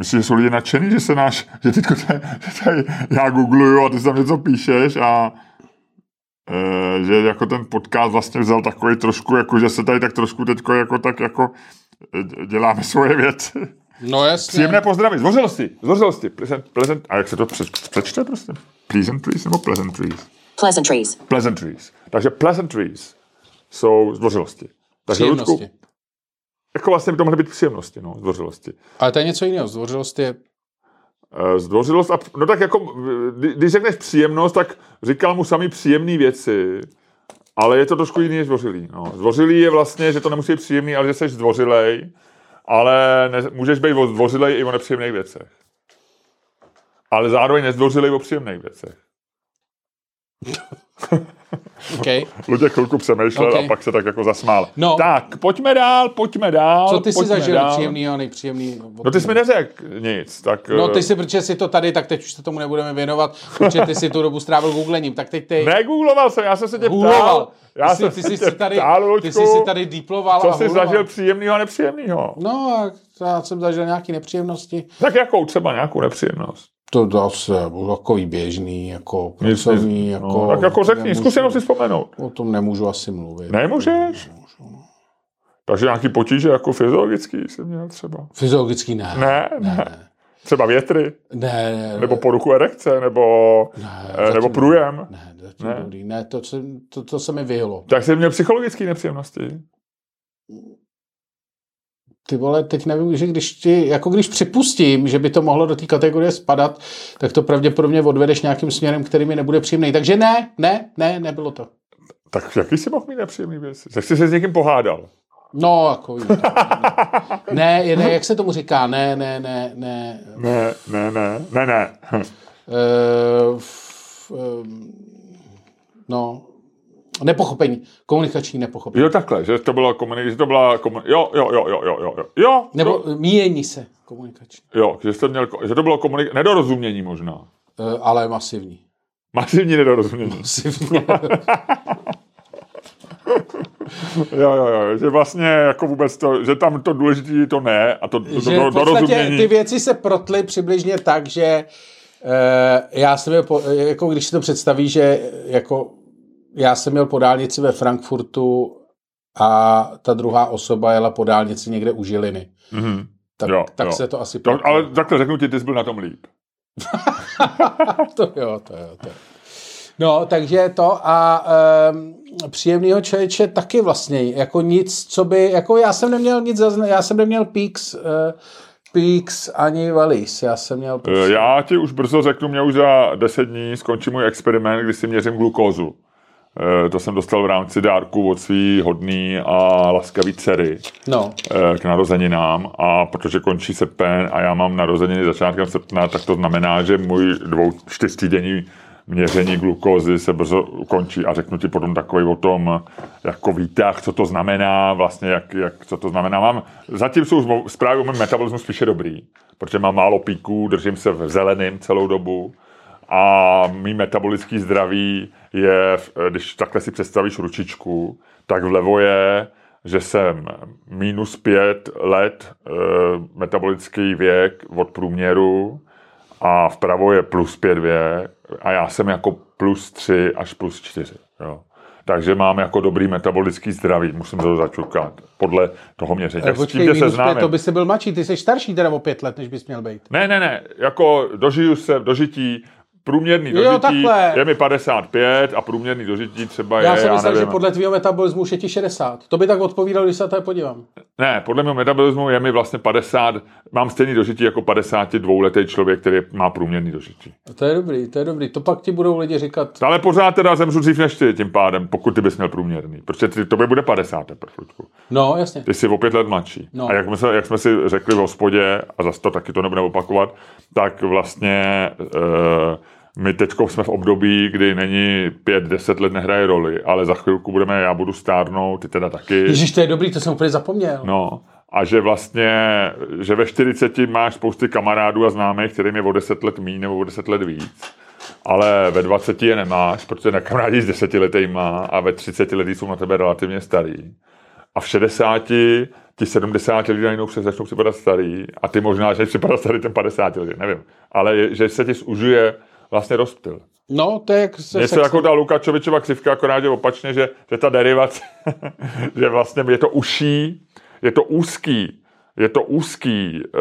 Myslím, že jsou lidi nadšený, že se náš, že teďko tady, že tady já googluju a ty tam něco píšeš a e, že jako ten podcast vlastně vzal takový trošku, jako že se tady tak trošku teďko jako tak jako e, děláme svoje věci. No jasně. Příjemné pozdravy, zdvořilosti, zdvořilosti, pleasant, pleasant, a jak se to před, přečte prostě? Pleasantries nebo pleasantries? Pleasantries. Pleasantries. Takže pleasantries jsou zdvořilosti. Takže Ludku. Jako vlastně by to mohly být příjemnosti, no, zdvořilosti. Ale to je něco jiného. Zdvořilost je... Eh, Zdvořilost a, no tak jako, kdy- když řekneš příjemnost, tak říkal mu sami příjemné věci, ale je to trošku jiný než zdvořilý. No. Zdvořilý je vlastně, že to nemusí být příjemný, ale že jsi zdvořilej, ale ne, můžeš být zdvořilej i o nepříjemných věcech. Ale zároveň nezdvořilej o příjemných věcech. Okay. Luděk chvilku přemýšlel Ok. a pak se tak jako zasmál. No. Tak, pojďme dál, pojďme dál. Co ty jsi pojďme zažil dál. příjemný a nejpříjemný? No ty jsi mi neřekl nic, tak... No eh, ty si, protože si to tady, tak teď už se tomu nebudeme věnovat, protože ty si tu dobu strávil googlením, tak teď ty Negoogloval jsem, já jsem se tě ptal. googloval. Já ty, jsi, jsem ty, jsi si tady, ptal, ty Luďku, jsi si tady deeploval co jsi huloval. zažil příjemného a nepříjemného. No, já jsem zažil nějaké nepříjemnosti. Tak jakou třeba nějakou nepříjemnost? To zase byl takový běžný, jako pracovní, nic. jako... no, tak jako řekni, nemůžu- zkus jenom si vzpomenout. O tom nemůžu asi mluvit. Nemůžeš? Takže nějaký potíže jako fyziologický jsi měl třeba? Fyziologický ne. Ne, ne. Třeba větry, Ne, ne, nebo poruchu erekce, nebo, ne, eh, nebo průjem. Ne, zatím Ne. ne. Ne to, se, to, to se mi vyhlo. Tak jsi měl psychologické nepříjemnosti. Ty vole, teď nevím, že když ti, jako když připustím, že by to mohlo do té kategorie spadat, tak to pravděpodobně odvedeš nějakým směrem, který mi nebude příjemný. Takže ne, ne, ne, nebylo to. Tak jaký jsi mohl mít nepříjemný věci? Tak jsi se s někým pohádal. No, jako. Ne, je, ne, jak se tomu říká, ne, ne, ne, ne. Ne, ne, ne, ne, ne. Uh, f, um, no, nepochopení, komunikační nepochopení. Jo, takhle, že to bylo komunikace, to byla komunikace. Jo, jo, jo, jo, jo, jo, jo. Nebo to, míjení se komunikační, jo, že, jste měl, že to bylo komunikace, nedorozumění možná. uh, ale masivní. Masivní nedorozumění. Masivně. Jo, jo, jo, že vlastně jako vůbec to, že tam to důležité to ne a to, to, to, to dorozumění. ty věci se protly přibližně tak, že uh, já jsem jako když si to představí, že jako já jsem měl po dálnici ve Frankfurtu a ta druhá osoba jela po dálnici někde u Žiliny. Mhm. Tak, Jo, tak jo. se to asi... To, ale takhle řeknu ti, ty jsi byl na tom líp. to jo, to jo, to jo. No, takže to a um, příjemného člověče taky vlastně, jako nic, co by, jako já jsem neměl nic, zazna, já jsem neměl peaks, uh, peaks ani valleys, já jsem měl prostě, Já ti už brzo řeknu, mě už za 10 dní skončí můj experiment, kdy si měřím glukózu. Eh, To jsem dostal v rámci dárku od svý hodný a laskavý dcery No, eh, k narozeninám. A protože končí srpen a já mám narozeniny začátkem srpna, tak to znamená, že můj dvou čtyřtýdenní měření glukózy se brzo končí a řeknu ti potom takový o tom jako výtah, co to znamená, vlastně jak, jak co to znamená. Mám, zatím jsou zprávy o mém metabolismu spíše dobrý, protože mám málo píků, držím se v zeleným celou dobu a mý metabolický zdraví je, když takhle si představíš ručičku, tak vlevo je, že jsem minus pět let e, metabolický věk od průměru a vpravo je plus pět věk a já jsem jako plus tři až plus čtyři. Jo. Takže mám jako dobrý metabolický zdraví, musím to začukat, podle toho měření. Tak s tím počkej, tě minus pět, to by si byl mladší, ty jsi starší teda o pět let, než bys měl být. Ne, ne, ne, jako dožiju se v dožití, průměrný Jo, dožití takhle. je mi 55 a průměrný dožití třeba Já je, jsem já myslel, nevím. že podle tvýho metabolismu už je ti 60. To by tak odpovídalo, když se na to podívám. Ne, podle mého metabolismu je mi vlastně 50, mám stejný dožití jako 52 letý člověk, který má průměrný dožití. To je dobrý, to je dobrý. To pak ti budou lidi říkat, Ale pořád teda zemřu dřív než ty tím pádem, pokud ty bys měl průměrný. Protože ty, tobě bude 50 teprve, Ludku. no jasně. Ty jsi o pět let mladší. No. A jak jsme, se, jak jsme si řekli v hospodě, a zase to taky to nebudeme opakovat, tak vlastně e, my teď jsme v období, kdy není pět, deset let nehraje roli, ale za chvilku budeme, já budu stárnout, ty teda taky. Ježíš, to je dobrý, to jsem úplně zapomněl. No, a že vlastně, že ve 40 máš spousty kamarádů a známých, kterým je o 10 let méně nebo o 10 let víc. Ale ve 20 je nemáš, protože na kamarádi s 10 letýma a ve 30 letý jsou na tebe relativně starý. A v 60 ti 70 lidí najednou se začnou připadat starý a ty možná, že připadat starý ten 50 lidí, nevím. Ale je, že se ti zužuje vlastně rozptyl. No, to je jak se Něco sexem. jako ta Lukačovičova křivka, akorát je opačně, že, že ta derivace, že vlastně je to uší, je to úzký, je to úzký e,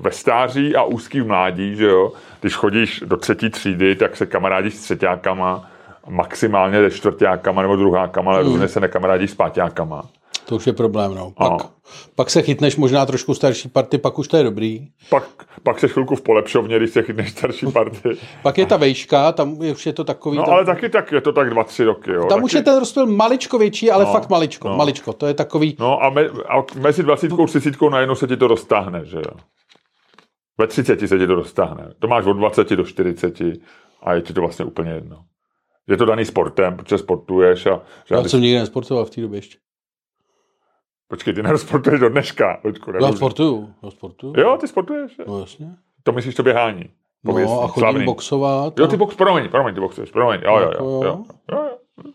ve stáří a úzký v mládí, že jo. Když chodíš do třetí třídy, tak se kamarádíš s třetíákama, maximálně se čtvrtákama nebo druhákama, ale různě se nekamarádíš s páťákama. To už je problém, no. Pak, Ano. pak se chytneš možná trošku starší party, pak už to je dobrý. Pak, pak se chvilku v polepšovně, když se chytneš starší party. Pak je ta vejška, tam je- už je to takový... No tam, ale taky tak, je to tak dva, tři roky, jo. tam taky... už je ten rozptyl maličko větší, ale No, fakt maličko, no. maličko. To je takový... No a, me, a mezi 20 a 30 najednou se ti to roztáhne, že jo. Ve 30 se ti to roztáhne. To máš od 20 do 40 a je ti to vlastně úplně jedno. Je to daný sportem, protože sportuješ a... Že Já jsem nikdy nesportoval v té době ještě. Počkej, ty nesportuješ do dneška, Luďku, Já sportuju, já sportuju. Jo, ty sportuješ? No jasně. To myslíš to běhání? No a chodím slavný. boxovat. Jo, ty box, promiň, promiň, ty boxuješ, promiň, jo, jo, Jako jo, jo. jo, jo, jo.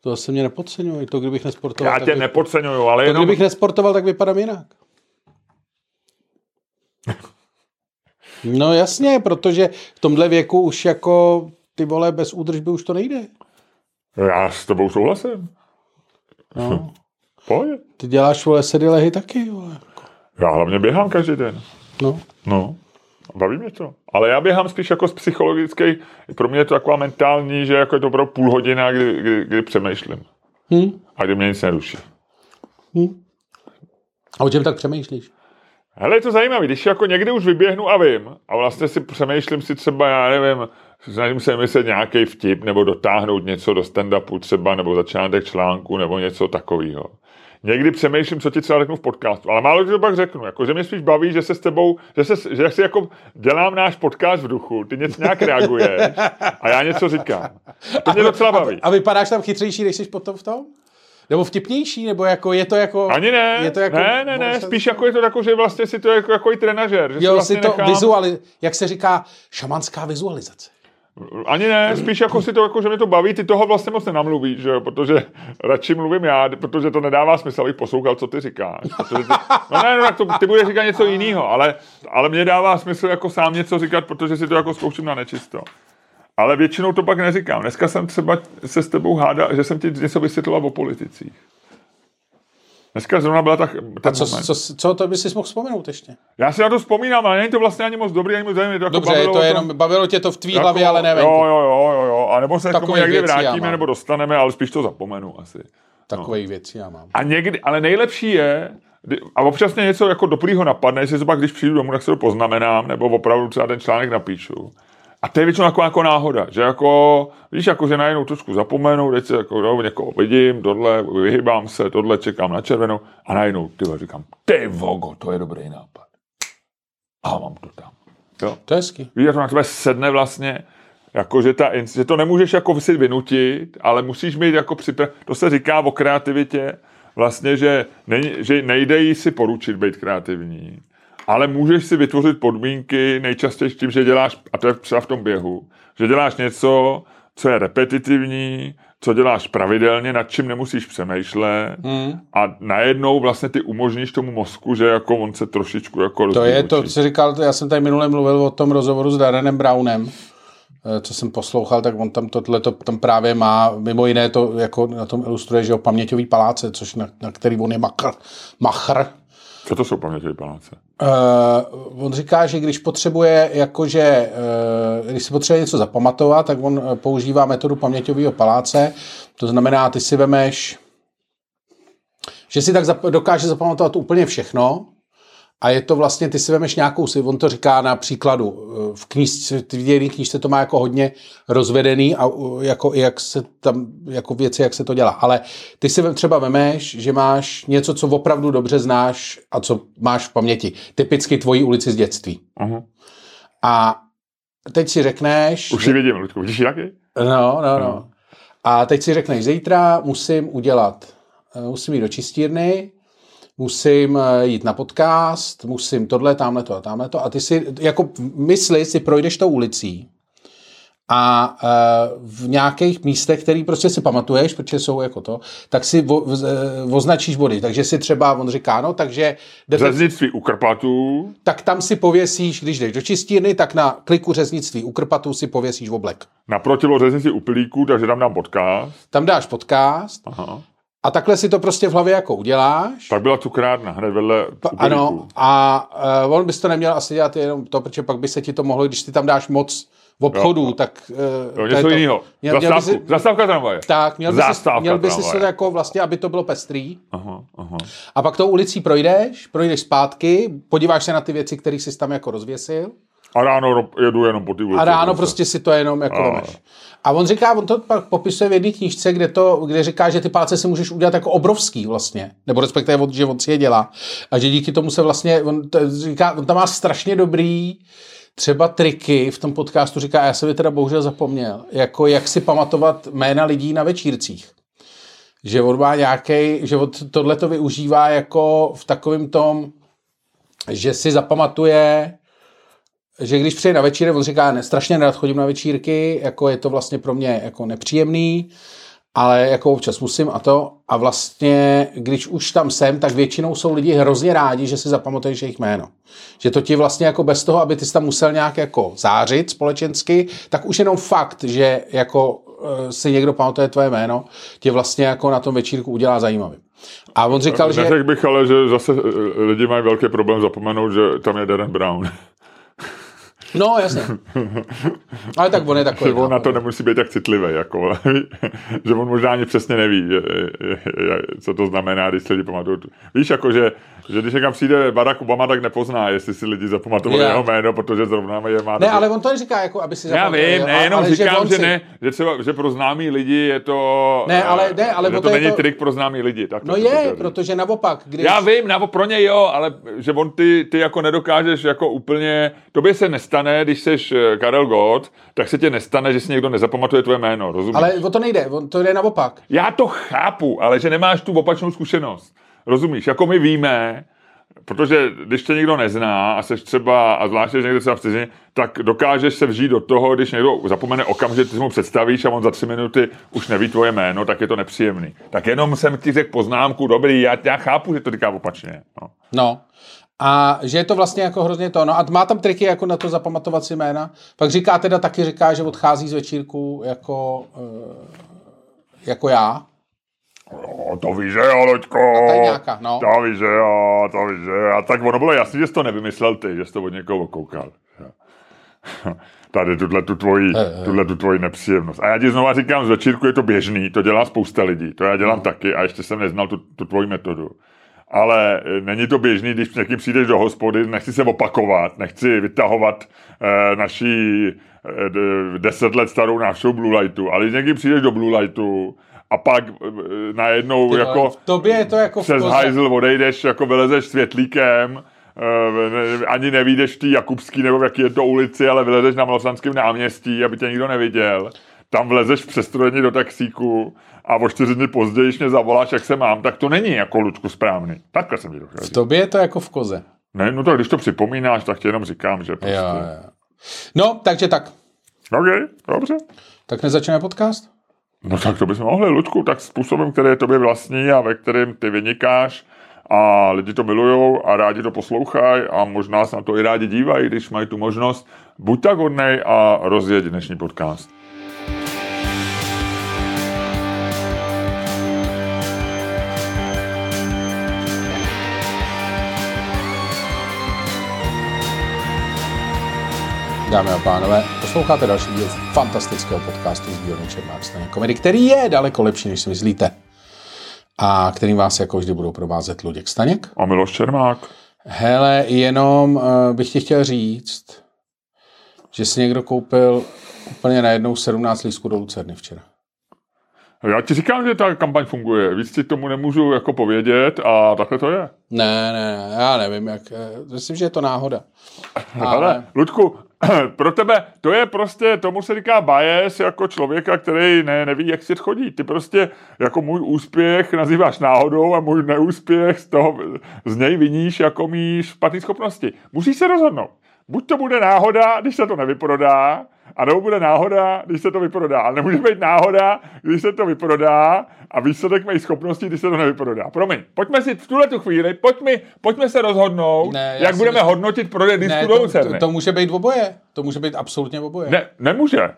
To se mě nepodceňuj. To, kdybych nesportoval, Já tak tě vy- nepodceňuju, ale to, jenom... kdybych nesportoval, tak vypadám jinak. No jasně, protože v tomhle věku už jako ty vole bez údržby už to nejde. Já s tebou souhlasím. No. Pojď. Ty děláš vole sedy lehy taky, vole. Já hlavně běhám každý den. No. No, baví mě to. Ale já běhám spíš jako z psychologický, pro mě je to taková mentální, že jako je to opravdu půl hodina, kdy, kdy, kdy přemýšlím. Hm? A kdy mě nic neruší. Hm? A o čem tak přemýšlíš? Hele, je to zajímavé, když jako někdy už vyběhnu a vím, a vlastně si přemýšlím si třeba, já nevím, snažím se myslet nějaký vtip, nebo dotáhnout něco do stand-upu třeba, nebo začátek článku, nebo něco takového. Někdy přemýšlím, co ti třeba řeknu v podcastu, ale málo kdy to pak řeknu. Jako, že mě spíš baví, že se s tebou, že, se, že si jako dělám náš podcast v duchu, ty něco nějak reaguješ a já něco říkám. To mě docela baví. A vypadáš tam chytřejší, než jsi potom v tom? Nebo vtipnější? Nebo jako je to jako... Ani ne, Je to jako, ne, ne, ne, spíš jako je to jako, že vlastně si to jako, jako i trenažer. Že Jo, vlastně si to nechám... vizuali... Jak se říká, šamanská vizualizace. Ani ne, spíš jako si to, jako, že mě to baví, ty toho vlastně moc nenamluvíš, že jo, protože radši mluvím já, protože to nedává smysl, abych poslouchal, co ty říkáš. Ty, no ne, no tak to, ty budeš říkat něco jiného, ale, ale mě dává smysl jako sám něco říkat, protože si to jako zkouším na nečisto. Ale většinou to pak neříkám. Dneska jsem třeba se s tebou hádal, že jsem ti něco vysvětloval o politicích. Dneska zrovna byla ta, ten A co, moment. co, co to by si mohl vzpomenout ještě? Já si na to vzpomínám, ale není to vlastně ani moc dobrý, ani moc zajímavý. Jako Dobře, bavilo to jenom, bavilo tě to v tvý jako, hlavě, ale ne Jo, venku. jo, jo, jo, jo. A nebo se k tomu někdy vrátíme, nebo dostaneme, ale spíš to zapomenu asi. Takových věcí já mám. A někdy, ale nejlepší je, a občas mě něco jako dobrýho napadne, jestli to pak, když přijdu domů, tak se to poznamenám, nebo opravdu třeba ten článek napíšu, A to je většinou jako, jako náhoda, že jako, víš, jako, že najednou trošku zapomenu, teď se jako, no, někoho vidím, tohle, vyhybám se, tohle čekám na červenou a najednou, ty říkám, ty vogo, to je dobrý nápad. A mám to tam. Jo? To je hezký. Víš, to na tebe sedne vlastně, jako, že, ta, že to nemůžeš jako si vynutit, ale musíš mít jako připra... To se říká o kreativitě, vlastně, že, nej, že nejde jí si poručit být kreativní, ale můžeš si vytvořit podmínky nejčastěji tím, že děláš, a to je třeba v tom běhu, že děláš něco, co je repetitivní, co děláš pravidelně, nad čím nemusíš přemýšlet Hmm. a najednou vlastně ty umožníš tomu mozku, že jako on se trošičku jako To je to, co říkal, já jsem tady minule mluvil o tom rozhovoru s Darenem Brownem, eh, co jsem poslouchal, tak on tam tohle to tam právě má, mimo jiné to jako na tom ilustruje, že o paměťový paláce, což na, na který on je makr, machr. Co to jsou paměťové paláce? Uh, on říká, že když potřebuje, jakože, uh, když si potřebuje něco zapamatovat, tak on eh, používá metodu paměťového paláce. To znamená, ty si vemeš, že si tak zap- dokáže zapamatovat úplně všechno a je to vlastně, ty si vemeš nějakou, si, on to říká na příkladu, eh, v knížce, v jedné knížce to má jako hodně rozvedený a jako, jak se tam, jako věci, jak se to dělá. Ale ty si třeba vemeš, že máš něco, co opravdu dobře znáš a co máš v paměti. Typicky tvoji ulici z dětství. Aha. A teď si řekneš... Už ji vidím, Ludku, vidíš taky? No, no, no. A teď si řekneš, zítra musím udělat, eh, musím jít do čistírny, musím eh, jít na podcast, musím tohle, tamhle to a tamhle to. A ty si, jako mysli si projdeš tou ulicí a eh, v nějakých místech, který prostě si pamatuješ, protože jsou jako to, tak si vo, eh, označíš body. Takže si třeba, on říká, no, takže Řeznictví u Karpatů, tak tam si pověsíš, když jdeš do čistírny, tak na kliku řeznictví u krpatu si pověsíš oblek. naproti bylo řeznictví u Pilíků, takže tam dám podcast. Tam dáš podcast Aha. A takhle si to prostě v hlavě jako uděláš. Pak byla cukrárna, hned vedle Pa, ano, a uh, on bys to neměl asi dělat jenom to, protože pak by se ti to mohlo, když ty tam dáš moc v obchodu, Jo. tak... Uh, Jo, něco jiného. Měl, měl si, zastávka tramvaje. tak, měl by si, měl by si to jako vlastně, aby to bylo pestrý. Aha, aha. A pak tou ulicí projdeš, projdeš zpátky, podíváš se na ty věci, které jsi tam jako rozvěsil. A ráno jedu jenom po ty ulici. A ráno prostě si to jenom jako A. A on říká, on to pak popisuje v jedné knížce, kde, to, kde říká, že ty palce si můžeš udělat jako obrovský vlastně. Nebo respektive, že on si je dělá. A že díky tomu se vlastně, on, to říká, on tam má strašně dobrý třeba triky v tom podcastu, říká, já jsem je teda bohužel zapomněl, jako jak si pamatovat jména lidí na večírcích. Že on má nějaký, že on tohle to využívá jako v takovém tom, že si zapamatuje, že když přijde na večírek, on říká, ne, strašně nerad chodím na večírky, jako je to vlastně pro mě jako nepříjemný, ale jako občas musím a to. A vlastně, když už tam jsem, tak většinou jsou lidi hrozně rádi, že si zapamatuješ jejich jméno. Že to ti vlastně jako bez toho, aby ty jsi tam musel nějak jako zářit společensky, tak už jenom fakt, že jako eh, si někdo pamatuje tvoje jméno, tě vlastně jako na tom večírku udělá zajímavým. A on říkal, že... Neřekl bych ale, že zase eh, lidi mají velký problém zapomenout, že tam je Darren Brown. No, jasně. Ale tak on je takový. že on no. na to nemusí být tak citlivý, jako, že on možná ani přesně neví, že, co to znamená, když se lidi pamatují. Víš, jako, že, že když někam přijde Barack Obama, tak nepozná, jestli si lidi zapamatovali Já. jeho jméno, protože zrovna je má... Ne, ale on to neříká, jako aby si Já zapamatoval, vím, jo, ne, jenom ale říkám, že, si- ne, že třeba, že pro známý lidi je to... Ne, ale- ne, ale že to to je není to- trik pro známý lidi. Tak to No je, říct. protože naopak, když... Já vím, nebo pro něj jo, ale že on ty, ty jako nedokážeš jako úplně, tobě se nestane, když seš eh, Karel Gott, tak se tě nestane, že si někdo nezapamatuje tvoje jméno, rozumíš? Ale o to nejde, on to jde naopak. Já to chápu, ale že nemáš tu opačnou zkušenost. Rozumíš? Jako my víme, protože když tě někdo nezná a seš třeba, a zvlášť když někde třeba v cizině, tak dokážeš se vžít do toho, když někdo zapomene okamžitě, ty si mu představíš a on za tři minuty už neví tvoje jméno, tak je to nepříjemný. Tak jenom jsem ti řekl poznámku, dobrý, já, já chápu, že to říká opačně. No. No. A že je to vlastně jako hrozně to. No a má tam triky jako na to zapamatovat si jména. Pak říká teda taky říká, že odchází z večírku jako, eh, jako já. No, to víš, že jo, Loďko. nějaká, no. To víš, že jo, to víš, že jo. A tak ono bylo jasný, že jsi to nevymyslel ty, že jsi to od někoho okoukal. Tady tuhle tu tvoji, tuhle tu tvoji nepříjemnost. A já ti znova říkám, z večírku je to běžný, to dělá spousta lidí, to já dělám No. taky a ještě jsem neznal tu, tu tvoji metodu. Ale e, není to běžný, když někým přijdeš do hospody, nechci se opakovat, nechci vytahovat e, naší eh, deset let starou návštěvu Blue Lightu, ale když někdy přijdeš do Blue Lightu a pak eh, najednou Ty jako v tobě je to jako přes koze. hajzl odejdeš, jako vylezeš světlíkem, eh, ani nevídeš v té Jakubský nebo v jaký je to ulici, ale vylezeš na Malosanském náměstí, aby tě nikdo neviděl. Tam vlezeš přestrojení do taxíku a o čtyři dny později, mě zavoláš, jak se mám, tak to není jako Ludku správný. Takhle jsem ti to chtěl V tobě je to jako v koze. Ne, no tak když to připomínáš, tak ti jenom říkám, že prostě... Jo, jo. No, takže tak. OK, dobře. Tak nezačneme podcast? No tak to bychom mohli, Ludku, tak způsobem, který je tobě vlastní a ve kterém ty vynikáš a lidi to milujou a rádi to poslouchají a možná se na to i rádi dívají, když mají tu možnost. Buď tak hodnej a rozjeď dnešní podcast. Dámy a pánové, posloucháte další díl fantastického podcastu z dílny Čermák Staněk komedy, který je daleko lepší, než si myslíte. A kterým vás jako vždy budou provázet Luděk Staněk. A Miloš Čermák. Hele, jenom uh, bych ti chtěl říct, že si někdo koupil úplně najednou 17 lístků do Lucerny včera. Já ti říkám, že ta kampaň funguje. Víc ti k tomu nemůžu jako povědět a takhle to je. Ne, ne, já nevím, jak, eh, myslím, že je to náhoda. Ale, Ludku, pro tebe to je prostě, tomu se říká bias jako člověka, který ne, neví, jak svět chodí. Ty prostě jako můj úspěch nazýváš náhodou a můj neúspěch z, toho, z něj viníš jako mý špatné schopnosti. Musíš se rozhodnout. Buď to bude náhoda, když se to nevyprodá, a nebo bude náhoda, když se to vyprodá. Ale nemůže být náhoda, když se to vyprodá a výsledek mé schopnosti, když se to nevyprodá. Promiň, pojďme si v tuhle tu chvíli, pojďme, pojďme se rozhodnout, Ne, jak budeme myslím- hodnotit prodej disku Ne, do to, to, Lucerny. to může být oboje. To může být absolutně oboje. Ne, nemůže.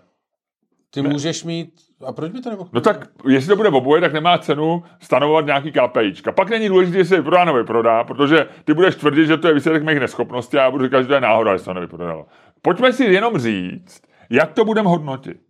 Ty můžeš mít... A proč by to nemohlo? No tak, jestli to bude oboje, tak nemá cenu stanovovat nějaký KPIčka. Pak není důležité, jestli se vyprodá nebo vyprodá, protože ty budeš tvrdit, že to je výsledek mých neschopností a já budu říkat, že to je náhoda, že se to nevyprodalo. Pojďme si jenom říct, jak to budeme hodnotit.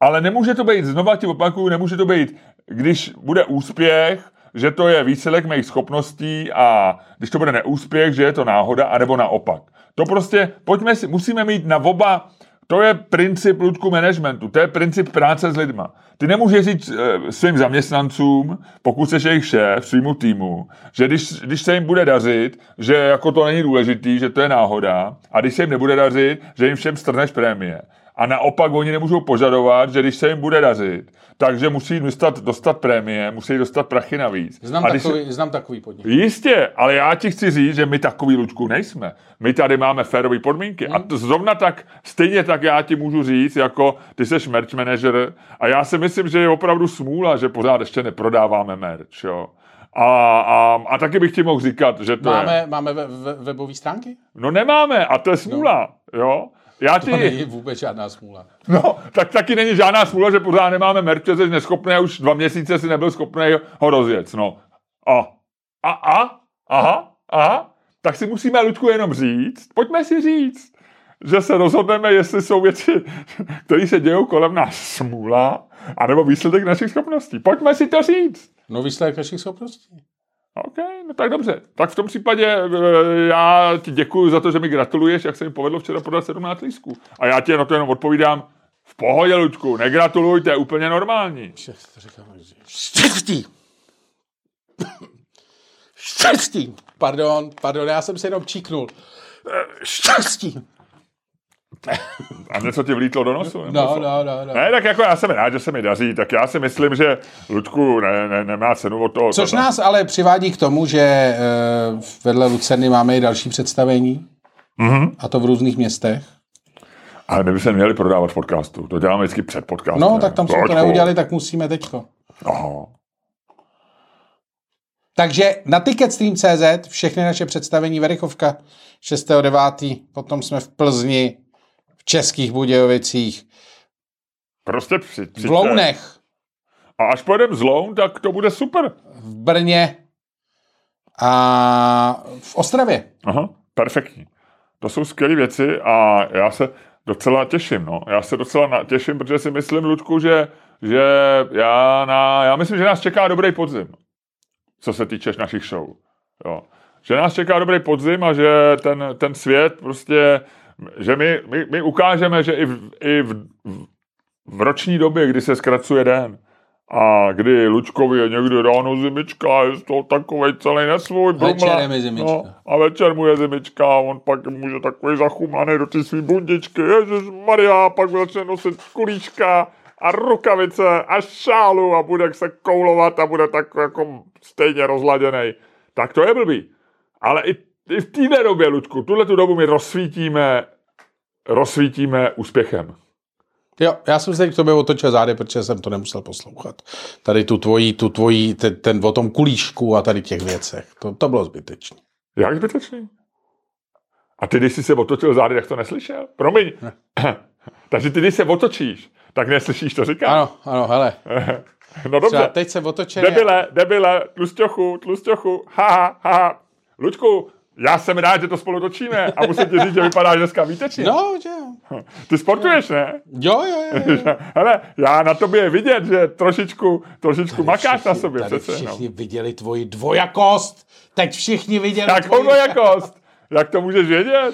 Ale nemůže to být, znova ti opakuju, nemůže to být, když bude úspěch, že to je výsledek mých schopností a když to bude neúspěch, že je to náhoda, anebo naopak. To prostě, pojďme si, musíme mít na oba, to je princip ludku managementu, to je princip práce s lidma. Ty nemůžeš říct e, svým zaměstnancům, pokud jsi jejich šéf, svýmu týmu, že když, když se jim bude dařit, že jako to není důležitý, že to je náhoda, a když se jim nebude dařit, že jim všem strneš prémie. A naopak oni nemůžou požadovat, že když se jim bude dařit, takže musí dostat, dostat prémie, musí dostat prachy navíc. Znám, a když takový, znám takový podnik. Jistě, ale já ti chci říct, že my takový Lučku nejsme. My tady máme férové podmínky. A to zrovna tak, stejně tak já ti můžu říct, jako ty jsi merch manager a já si myslím, že je opravdu smůla, že pořád ještě neprodáváme merch, jo. A, a, a taky bych ti mohl říkat, že to je... Máme, máme we, we, webové stránky? No nemáme a to je smůla, jo. Já ti... To není vůbec žádná smůla. No, tak taky není žádná smůla, že pořád nemáme neschopný a už dva měsíce si nebyl schopný ho rozjet, no. A, a, a, aha, aha, tak si musíme, Ludku, jenom říct, pojďme si říct, že se rozhodneme, jestli jsou věci, které se dějou kolem nás smůla, anebo výsledek našich schopností. Pojďme si to říct. No výsledek našich schopností. OK, no tak dobře. Tak v tom případě eh, já ti děkuji za to, že mi gratuluješ, jak se mi povedlo včera podat 17 lístků. A já ti na to jenom odpovídám, v pohodě, Luďku, negratuluj, to je úplně normální. Štěstí! Štěstí! Pardon, pardon, já jsem se jenom číknul. Štěstí! A něco ti vlítlo do nosu? nebo No, no, no, no. Ne, tak jako já jsem rád, že se mi daří, tak já si myslím, že Ludku ne, ne, nemá cenu od toho. Což to- nás ale přivádí k tomu, že eh, vedle Lucerny máme i další představení. Mhm. A to v různých městech. Ale my bychom měli prodávat v podcastu. To děláme vždycky před podcastem. No, tak tam jsme to neudělali, tak musíme teďko. Aha. Takže na Ticketstream.cz všechny naše představení Verichovka 6.9. Potom jsme v Plzni, Českých Budějovicích, Prostě při, v Lounech, A až pojedeme z Loun, tak to bude super. v Brně a v Ostravě. Aha, perfektní. To jsou skvělé věci a já se docela těším, no. Já se docela těším, protože si myslím, Ludku, že, že já, na, já myslím, že nás čeká dobrý podzim, co se týče našich show. Jo. Že nás čeká dobrý podzim a že ten, ten svět prostě že my, my, my ukážeme, že i, v, i v, v, roční době, kdy se zkracuje den, a kdy Lučkovi je někdy ráno zimička, je to takový celý nesvůj. brumle. Večer je mi zimička. No, a večer mu je zimička a on pak může takový zachumaný do ty svý bundičky. Ježiš Maria, pak začne nosit kulíčka a rukavice a šálu a bude se koulovat a bude tak jako stejně rozladěný. Tak to je blbý. Ale i v téhle době, Lučku, tuhle tu dobu my rozsvítíme, rozsvítíme úspěchem. Jo, já jsem se k tobě otočil zády, protože jsem to nemusel poslouchat. Tady tu tvojí, tu tvojí, ten, ten o tom kulíšku a tady těch věcech. To, to bylo zbytečné. Jak zbytečný? A ty, když jsi se otočil zády, tak to neslyšel? Promiň. Takže ty, když se otočíš, tak neslyšíš, to říkám. Ano, ano, hele. no Třeba dobře. teď se otočený. Debile, debile, tlusťochu, tlusťochu, haha, haha. Lučku, já jsem rád, že to spolu točíme a musím ti říct, že vypadáš dneska výtečně. No, že jo. Ty sportuješ, ne? Jo, jo, jo. jo. Hele, já na tobě je vidět, že trošičku, trošičku makáš na sobě. Tady Přece, no. všichni viděli tvoji dvojakost. Teď všichni viděli Jakou dvojakost? Jak to můžeš vědět?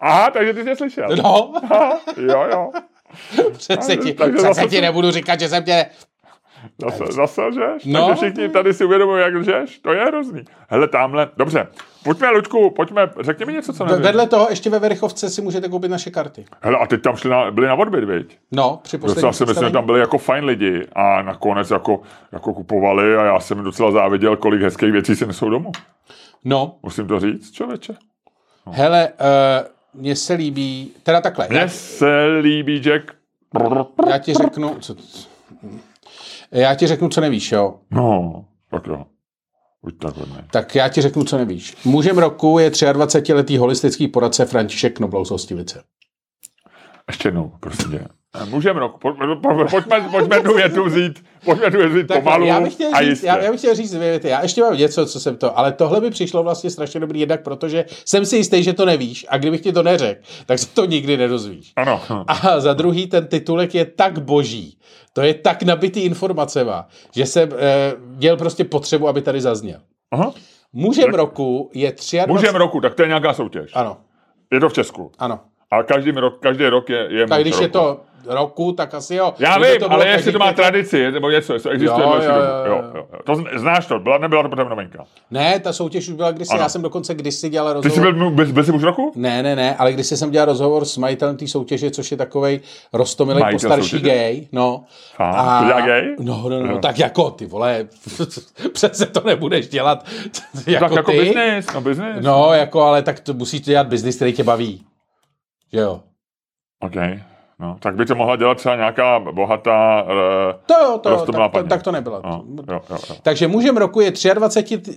Aha, takže ty jsi neslyšel. No, Aha, jo, jo. přece ti, Takže přece ti nebudu říkat, že jsem tě... Zase, zase lžeš? No. Takže všichni tady si uvědomují, jak lžeš? To je hrozný. Hele, tamhle, dobře. Pojďme, Lučku, pojďme, řekni mi něco, co nevím. Vedle toho ještě ve Verichovce si můžete koupit naše karty. Hele, a teď tam šli na, byli na odbyt, viď? No, při Docela posledním si myslím, že tam byli jako fajn lidi a nakonec jako, jako kupovali a já jsem docela záviděl, kolik hezkých věcí si nesou domů. No, Musím to říct, člověče. hele, uh, mně se líbí, teda takhle, já, Mně se líbí Jack. já ti řeknu, co, já ti řeknu, co nevíš, jo. No, tak jo. Buď tak hodný. Tak já ti řeknu, co nevíš. Mužem roku je 23-letý holistický poradce František Knoblou z Hostivice. Ještě jednou, prosím tě. Můžeme rok, po, po, po, pojďme, pojďme tu větu vzít, pojďme tu větu vzít Tak pomalu já bych chtěl a říct, jistě. já, já bych chtěl říct dvě věty. Já ještě mám něco, co jsem to, ale tohle by přišlo vlastně strašně dobrý jednak, protože jsem si jistý, že to nevíš a kdybych ti to neřekl, tak se to nikdy nedozvíš. Ano. A za druhý, ten titulek je tak boží, to je tak nabitý informacema, že jsem eh, měl prostě potřebu, aby tady zazněl. Aha. Mužem roku je 23... Mužem roku, tak to je nějaká soutěž. Ano, Je to v Česku. ano. A každý rok, každý rok je, je Tak když roku. je to roku, tak asi jo. Já Kdyby vím, to ale jestli to má tradici, nebo něco, jestli existuje Jo, jo, jo, Jo, jo, jo. To zn- znáš to, byla, nebyla to potom novinka. Ne, ta soutěž už byla kdysi, Ano. já jsem dokonce kdysi dělal Ty rozhovor. jsi byl, byl, byl jsi muž roku? Ne, ne, ne, ale když jsem dělal rozhovor s majitelem té soutěže, což je takovej rostomilý Majitel postarší soutěže? gay, no. A, to dělá gay? No, no, no, Jo. tak jako ty vole, přece to nebudeš dělat jako tak jako ty. business, no business. No, jako, ale tak to musíš dělat biznis, který tě baví. Že Jo. OK. No, tak by to mohla dělat třeba nějaká bohatá... Uh, To jo, to, jo, tak, to, paní. tak to nebylo. no, jo, jo, jo. Takže mužem roku je 23, t-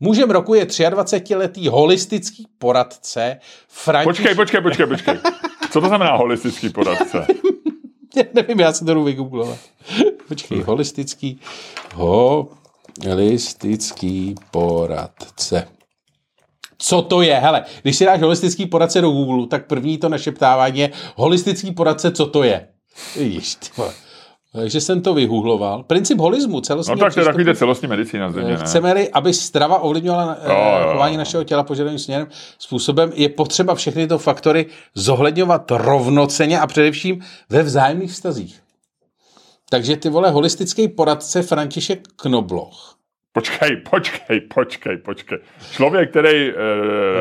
mužem roku je 23-letý holistický poradce František... Počkej, počkej, počkej, počkej. Co to znamená holistický poradce? Nevím, já se to jdu vygooglovat. Počkej, holistický, holistický poradce. Co to je? Hele, když si dáš holistický poradce do Google, tak první to našeptávání je holistický poradce, co to je? Vole. Takže jsem to vygoogloval. Princip holismu, No celostního tak to je takový celostní medicína země, ne? Chceme-li, aby strava ovlivňovala Jo, eh, jo. chování našeho těla požadovaným směrem způsobem, je potřeba všechny tyto faktory zohledňovat rovnoceně a především ve vzájemných vztazích. Takže ty vole holistický poradce František Knobloch. Počkej, počkej, počkej, počkej. Člověk, který uh,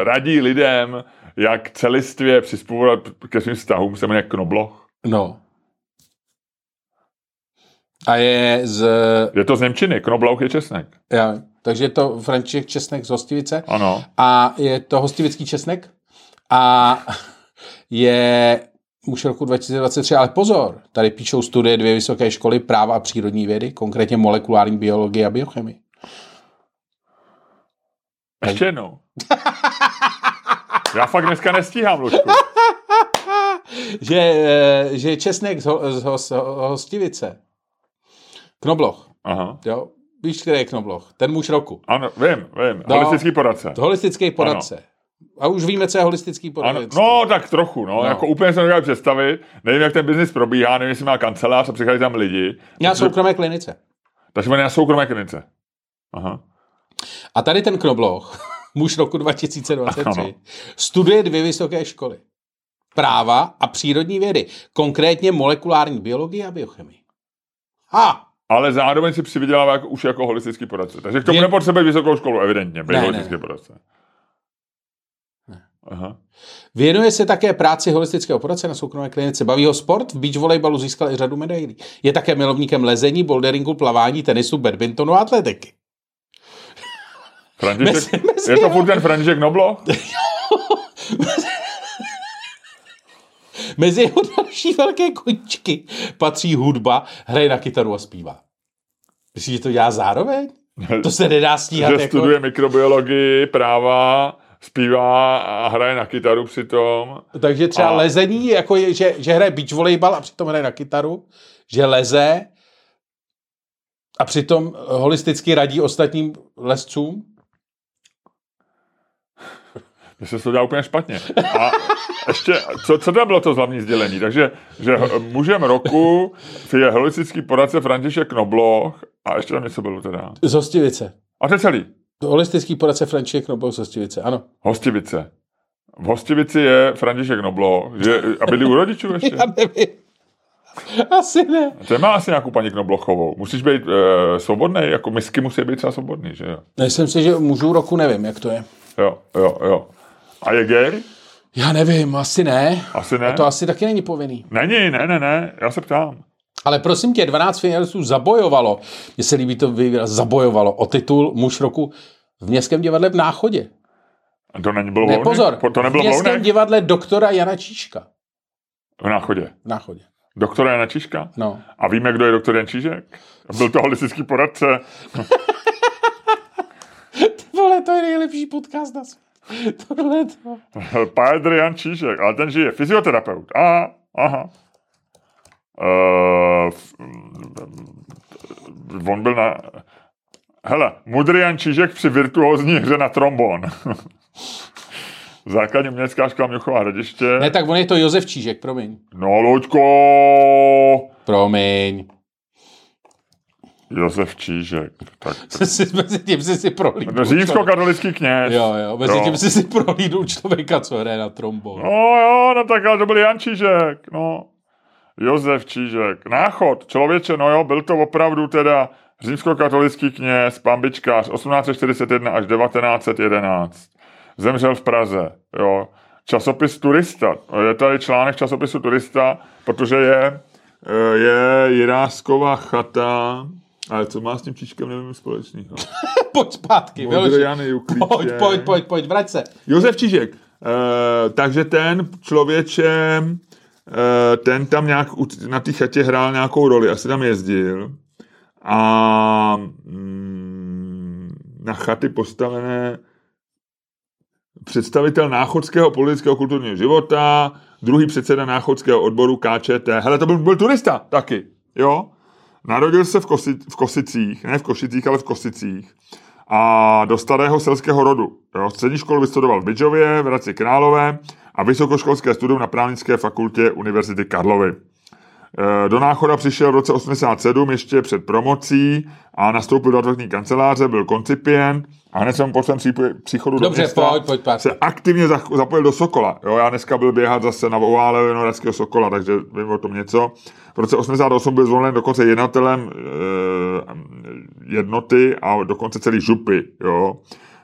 radí lidem, jak celistvě přizpůsobovat ke svým vztahům, se jmenuje Knobloch. No. A je z... Je to z Němčiny, Knoblauch je česnek. Já, takže je to František Česnek z Hostivice. Ano. A je to hostivický česnek. A je už roku 2023, ale pozor, tady píšou studie dvě vysoké školy práva a přírodní vědy, konkrétně molekulární biologii a biochemii. Ještě jednou. Já fakt dneska nestíhám, Lučku. Že, eh, že je česnek z, ho, z, ho, z hostivice. Knobloch, Aha. jo? Víš, který je Knobloch? Ten muž roku. Ano, vím, vím. No. Holistický poradce. Holistický poradce. A už víme, co je holistický Ano, poradce. no, tak trochu, no. No. Jako úplně se nedokážu představit. Nevím, jak ten biznis probíhá, nevím, jestli má kancelář a přichází tam lidi. Já Takže- soukromé klinice. Takže je na soukromé klinice. Aha. A tady ten Knobloch, muž roku 2023, Ano. studuje dvě vysoké školy. práva a přírodní vědy, konkrétně molekulární biologii a biochemii. Ha! Ale zároveň si přivydělává jako, už jako holistický poradce. Takže k tomu Vě- nepotřebuje vysokou školu, evidentně, být ne, holistický ne. poradce. Aha. Věnuje se také práci holistického poradce na soukromé klinice. Baví ho sport, v beach volejbalu získal i řadu medailí. Je také milovníkem lezení, boulderingu, plavání, tenisu, badmintonu a atletiky. František, Mezi- mezi je to furt ten František Noblo? Mezi jeho další velké koníčky patří hudba, hraje na kytaru a zpívá. Myslíš, že to dělá zároveň? To se nedá stíhat že jako... studuje mikrobiologii, práva, zpívá a hraje na kytaru přitom. Takže třeba A- lezení, jako je, že, že hraje beach volejbal a přitom hraje na kytaru, že leze a přitom holisticky radí ostatním lescům. Že se to dá úplně špatně. A ještě, co, co tam bylo to hlavní sdělení? Takže, že mužem roku je holistický poradce František Knobloch a ještě tam něco bylo teda. Z Hostivice. A to je celý. Holistický poradce František Nobel z Hostivice, ano. Hostivice. V Hostivici je František Knobloch, že, a byli u rodičů ještě. Já nevím. Asi ne. To má asi nějakou paní Knoblochovou. Musíš být e, svobodný, jako misky musí být třeba svobodný, že jo? Myslím si, že mužů roku nevím, jak to je. Jo, jo, jo. A je gay? Já nevím, asi ne. Asi ne. To asi taky není povinný. Není, ne, ne, ne, já se ptám. Ale prosím tě, 12 finalistů zabojovalo, mně se líbí to výraz, zabojovalo o titul muž roku v Městském divadle v Náchodě. A to není bylo Ne, pozor, Po- To v nebylo Městském volné? divadle doktora Jana Číška. V náchodě. V Náchodě. Doktora Jana Čižka? No. A víme, kdo je doktor Jan Čížek? Byl to holistický poradce. Vole, to je nejlepší podcast na světě. Tohle to. Pádr Jan Čížek, ale ten žije. Fyzioterapeut. Aha, aha. Uh, on byl na... Hele, mudrý Jan Čížek při virtuózní hře na trombon. Základní umělecká škola Mnichová hradiště. Ne, tak on je to Josef Čížek, promiň. No, Luďko! Promiň. Josef Čížek. Tak. mezi tím jsi si prohlídl. Římskokatolický kněz. Jo, jo, mezi Jo. tím jsi si prohlídl člověka, co hraje na trombon. No jo, no tak ale to byl Jan Čížek, no. Josef Čížek. Náchod, člověče, no jo, byl to opravdu teda římskokatolický kněz, pambičkář, 1841 až 1911. Zemřel v Praze, jo. Časopis Turista, je tady článek časopisu Turista, protože je, eh, je Jiráskova chata, ale co má s tím Čížkem, nevím, společného. Pojď zpátky. Modrojany. Pojď, pojď, pojď, pojď, vrať se. Josef Čížek. E, takže ten člověče, e, ten tam nějak na té chatě hrál nějakou roli, asi tam jezdil. A mm, na chaty postavené představitel náchodského politického kulturního života, druhý předseda náchodského odboru KČT. Hele, to byl, byl turista taky, jo? Narodil se v, Kosi, v Kosicích, ne v Košicích, ale v Kosicích a do starého selského rodu. Jo. Střední školu vystudoval v Bydžově, v Hradci Králové a vysokoškolské studium na právnické fakultě Univerzity Karlovy. E, Do Náchoda přišel v roce 87 ještě před promocí a nastoupil do advokátní kanceláře, byl koncipient a hned jsem po svém příchodu do Dobře, města pojď, pojď, pojď. se aktivně zapojil do Sokola. Jo, já dneska byl běhat zase na ovále Vinohradského Sokola, takže vím o tom něco. V roce 88 byl zvolen dokonce jednatelem e, jednoty a dokonce celý župy. Jo.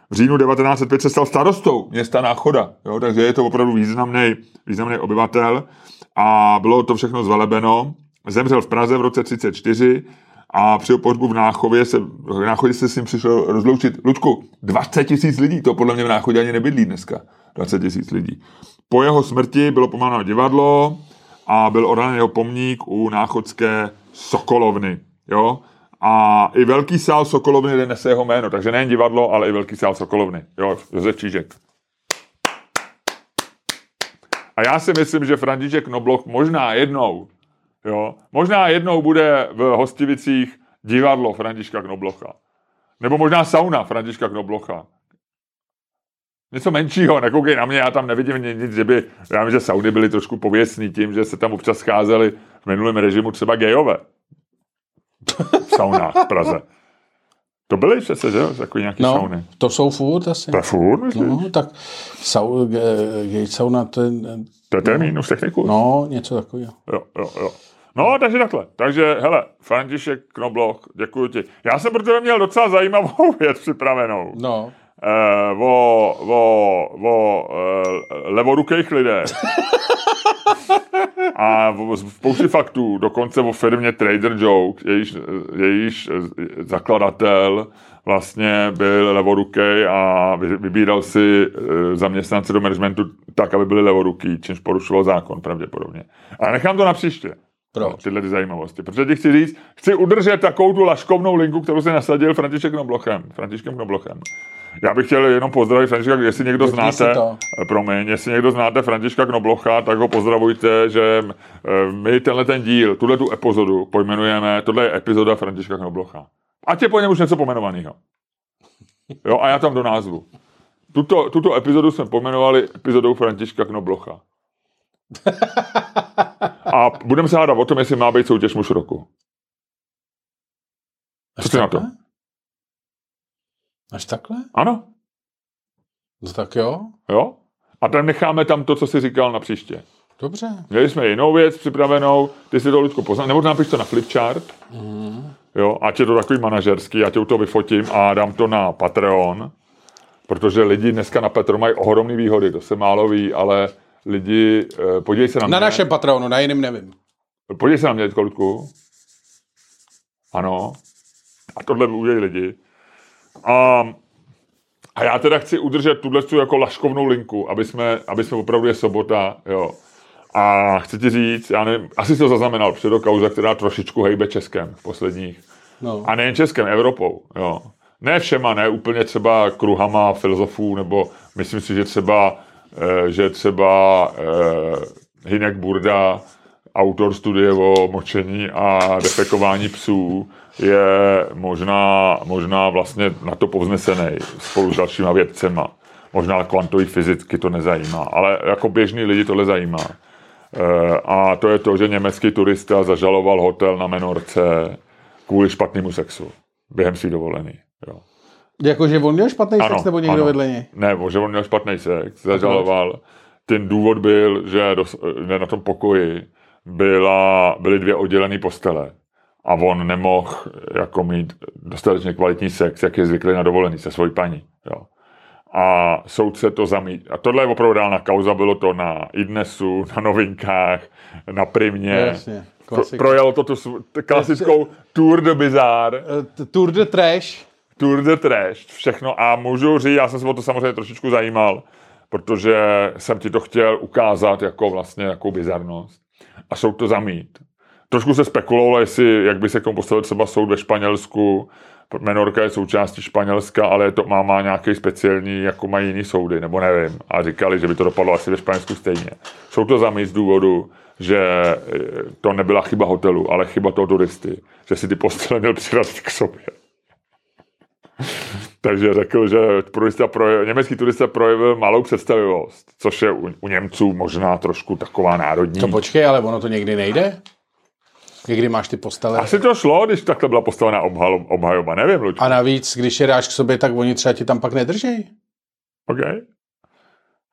V říjnu 1905 se stal starostou města Náchoda, jo, takže je to opravdu významný, významný obyvatel a bylo to všechno zvelebeno. Zemřel v Praze v roce 34 a při pohřbu v Náchově se, v Náchodě se s ním přišel rozloučit. Luďku, 20 tisíc lidí, to podle mě v Náchodě ani nebydlí dneska. 20 tisíc lidí. Po jeho smrti bylo pomáháno divadlo a byl odhalen jeho pomník u náchodské Sokolovny. Jo? A i velký sál Sokolovny kde nese jeho jméno, takže nejen divadlo, ale i velký sál Sokolovny. Jo, Josef Čížek. A já si myslím, že František Nobloch možná jednou, jo, možná jednou bude v Hostivicích divadlo Františka Knoblocha. Nebo možná sauna Františka Knoblocha. Něco menšího, nekoukej na mě, já tam nevidím ni- nic, že by, já vím, že sauny byly trošku pověstný tím, že se tam občas scházeli v minulém režimu třeba gejové. V saunách v Praze. To byly přece, že jo? Takový nějaký No, sauny. to jsou furt asi. To je furt, myslíš? No, tak sau, ge- gate sauna, to je, To je termínus techniku. no, něco takového. Jo, jo, jo. No, takže takhle. Takže, hele, František Knobloch, děkuji ti. Já jsem pro tebe měl docela zajímavou věc připravenou. No, Eh, o, o, o eh, levorukých lidech. A spousty faktů, dokonce o firmě Trader Joke, jejíž, jejíž zakladatel vlastně byl levorukej a vy- vybíral si eh, zaměstnance do managementu tak, aby byli levoruký, čímž porušoval zákon pravděpodobně. A nechám to na příště. Proč? No, tyhle ty zajímavosti. Protože ti chci říct, chci udržet takovou tu laškovnou linku, kterou si nasadil František Knoblochem. Františkem Knoblochem. Já bych chtěl jenom pozdravit Františka, jestli někdo Vypni znáte, eh, promiň, jestli někdo znáte Františka Knoblocha, tak ho pozdravujte, že eh, my tenhle ten díl, tuhle tu epizodu pojmenujeme, tohle je epizoda Františka Knoblocha. Ať je po něm už něco pomenovaného. Jo, a já tam do názvu. Tuto, tuto epizodu jsme pojmenovali epizodou Františka Knoblocha. A budeme se hádat o tom, jestli má být soutěž muž roku. Co ty na to? Až takhle? Ano, No tak jo, jo? A tam necháme tam to, co jsi říkal na příště. dobře. Měli jsme jinou věc připravenou, ty si to, Ludku, poznal, nebo napiš to na flipchart, jo, ať je to takový manažerský, já tě u toho vyfotím a dám to na Patreon, protože lidi dneska na Patreon mají ohromné výhody, to se málo ví, ale lidi, eh, podívej se na, Na mě, našem patronu, na jiným nevím. podívej se na mě, Ludku, ano, a tohle udělají lidi. A, a já teda chci udržet tuhle tu jako laškovnou linku, aby jsme, aby jsme opravdu je sobota, jo. A chci ti říct, já nevím, asi jsi to zaznamenal, před kauza, která trošičku hejbe Českem v posledních. No. A nejen Českem, Evropou, jo. Ne všema, ne úplně třeba kruhama filozofů, nebo myslím si, že třeba, že třeba eh, Hinek Burda, autor studie o močení a defekování psů, je možná, možná vlastně na to povznesený spolu s dalšíma vědcema. Možná kvantový fyzicky to nezajímá, ale jako běžný lidi tohle zajímá. Eh, A to je to, že německý turista zažaloval hotel na Menorce kvůli špatnému sexu během svý dovolený. Jo. Jakože on měl špatný sex nebo někdo ano. vedle něj? Ne, že on měl špatný sex, zažaloval. Ten důvod byl, že dos, na tom pokoji byla, byly dvě oddělené postele a on nemohl jako mít dostatečně kvalitní sex, jak je zvyklý na dovolený se svojí paní. Jo. A soudce to zamít. A tohle je opravdu reálná kauza, bylo to na idnesu, na novinkách, na primě. Jasně, Pro, projelo to tu klasickou Tour de Bizarre. Eh, Tour de Trash. Tour de Trash, všechno. A můžu říct, já jsem se o to samozřejmě trošičku zajímal, protože jsem ti to chtěl ukázat jako vlastně jako bizarnost. A soud to zamít. Trošku se spekulovalo, jestli, jak by se k tomu postavil třeba soud ve Španělsku. Menorka je součástí Španělska, ale to má, má nějaký speciální, jako mají jiný soudy, nebo nevím. A říkali, že by to dopadlo asi ve Španělsku stejně. Soud to zamít z důvodu, že eh, to nebyla chyba hotelu, ale chyba toho turisty. Že si ty postele měl přidat k sobě. Takže řekl, že turista projev, německý turista projevil malou představivost, což je u, u Němců možná trošku taková národní. To počkej, ale ono to někdy nejde? Někdy máš ty postele. Asi to šlo, když takhle byla postavená obhalo, obhajoba, nevím, Lučku. A navíc, když je dáš k sobě, tak oni třeba ti tam pak nedržej. OK.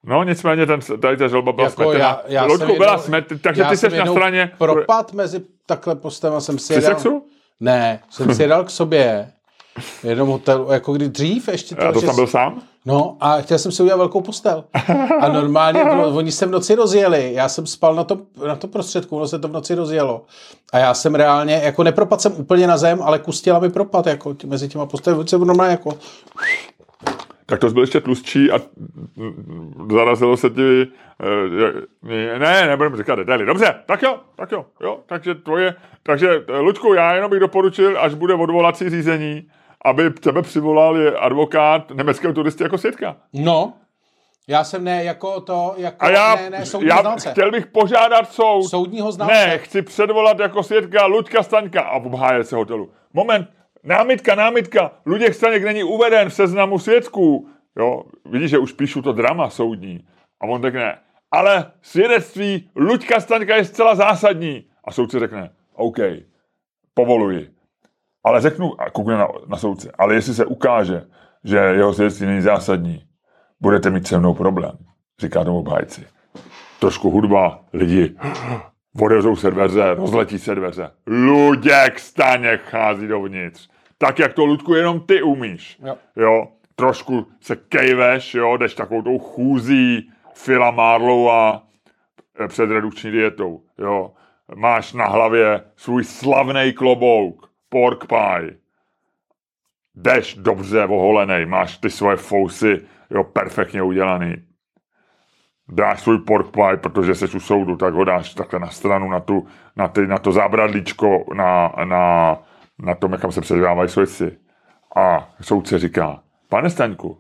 No nicméně ten, tady ta žalba byla Jako smetena. já- já Luďku jsem byla smet, takže ty jsi na straně Propad mezi takhle postem jsem si při jedal. sexu? Ne, jsem si jedal k sobě. V jednom hotelu, jako kdy dřív ještě A to tam byl sám? No a chtěl jsem si udělat velkou postel. A normálně, no, oni se v noci rozjeli, já jsem spal na tom, na tom prostředku, ono se to v noci rozjelo. A já jsem reálně, jako nepropad jsem úplně na zem, ale kus těla mi propad, jako tě- mezi těma postelmi, jsem normálně jako, Tak to byl ještě tlustší a zarazilo se ti... eh, Ne, nebudeme říkat detaily. Dobře, tak jo, tak jo, jo. Takže tvoje... Takže, eh, Luďku, já jenom bych doporučil, až bude odvolací řízení, aby tebe přivolal je advokát německého turisty jako svědka. no, já jsem ne jako to, jako, A já, ne, ne, soudní já znalce. chtěl bych požádat soud. Soudního znalce. Ne, chci předvolat jako svědka Luďka Staňka a obhájet se hotelu. Moment, námitka, námitka. Luděk Staněk není uveden v seznamu svědků. Jo, vidíš, že už píšu to drama soudní. A on řekne, ale svědectví Luďka Staňka je zcela zásadní. A soudce řekne, OK, povoluji. Ale řeknu, a koukne na, na soudce, ale jestli se ukáže, že jeho svědectví není zásadní, budete mít se mnou problém, říká tomu obhájci. Trošku hudba, lidi odevřou se dveře, rozletí se dveře. Luděk Staněk chází dovnitř. Tak, jak to, Ludku, jenom ty umíš. Jo. jo trošku se kejveš, jo, jdeš takovou tou chůzí Fila Marlowa eh, před redukční dietou, jo. Máš na hlavě svůj slavný klobouk, pork pie. Jdeš dobře oholený, máš ty svoje fousy, jo, perfektně udělaný. Dáš svůj pork pie, protože jsi u soudu, tak ho dáš takhle na stranu, na, tu, na, ty, na to zábradlíčko, na, na, na tom, jak se předávají svědci. A soudce říká, pane Staňku,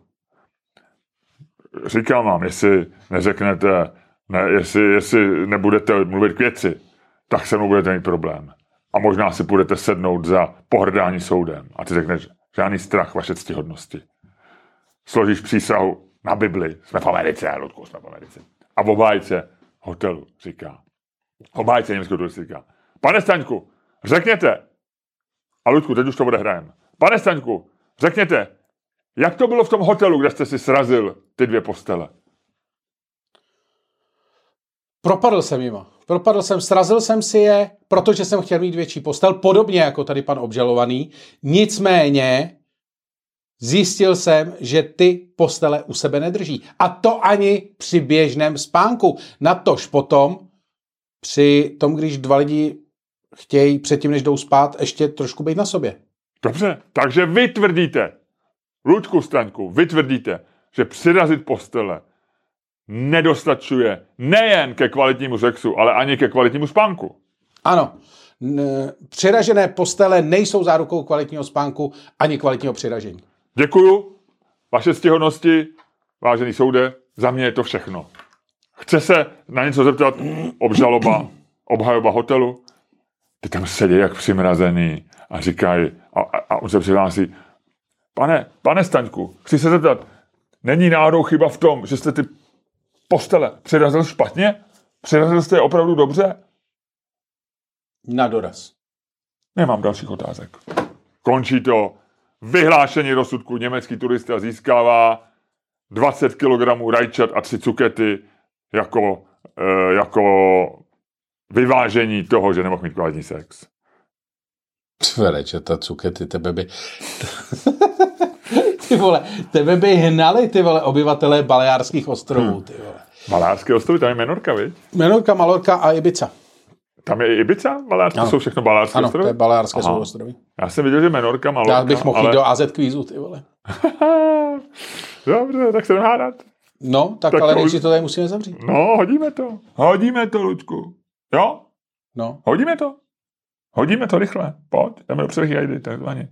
říkám vám, jestli neřeknete, ne, jestli, jestli nebudete mluvit k věci, tak se mnou budete mít problém. A možná si budete sednout za pohrdání soudem. A ty řekneš, žádný strach vaše ctihodnosti. Složíš přísahu na Bibli. Jsme v Americe, Ludku, jsme v Americe. A v obhájce hotelu říká, obhájce německého turisty říká, pane Staňku, řekněte, a Ludku, teď už to odehrajem. Pane Staňku, řekněte, jak to bylo v tom hotelu, kde jste si srazil ty dvě postele? Propadl jsem jima. Propadl jsem, srazil jsem si je, protože jsem chtěl mít větší postel, podobně jako tady pan obžalovaný. Nicméně zjistil jsem, že ty postele u sebe nedrží. A to ani při běžném spánku. Natož potom, při tom, když dva lidi chtějí předtím, než jdou spát, ještě trošku být na sobě. Dobře, takže vy tvrdíte, Ludku Staňku, vy tvrdíte, že přirazit postele nedostačuje nejen ke kvalitnímu sexu, ale ani ke kvalitnímu spánku. Ano, přiražené postele nejsou zárukou kvalitního spánku ani kvalitního přiražení. Děkuju, vaše stihodnosti, vážený soude, za mě je to všechno. Chce se na něco zeptat obžaloba, obhajoba hotelu? Ty tam sedí jak přimrazený a říkají, a, a, a on se přihlásí, pane, pane Staňku, chci se zeptat, není náhodou chyba v tom, že jste ty postele přirazil špatně? Přirazil jste je opravdu dobře? Na doraz. Nemám dalších otázek. Končí to. Vyhlášení rozsudku. Německý turista získává 20 kg rajčat a 3 cukety jako, e, jako vyvážení toho, že nemohl mít kvalitní sex. Rajčata, cukety, tebe by... ty vole, tebe by hnali, ty vole, obyvatelé Baleárských ostrovů, ty vole. Balárské ostrovy, tam je Menorka, viď? Menorka, Malorka a Ibiza. Tam je i Ibiza? Balárské Ano. jsou všechno Balárské Ano, ostrovy? to je Baleárské Aha. souostroví. Já jsem viděl, že Menorka, Malorka, Já bych mohl ale... jít do AZ kvízu, ty vole. Dobře, tak se hádat. No, tak, Tak ale to nejdřív to tady musíme zavřít. No, hodíme to. Hodíme to, Luďku. Jo? No. Hodíme to. Hodíme to rychle. Pojď, jdeme do přehyjajdy, takzvaně.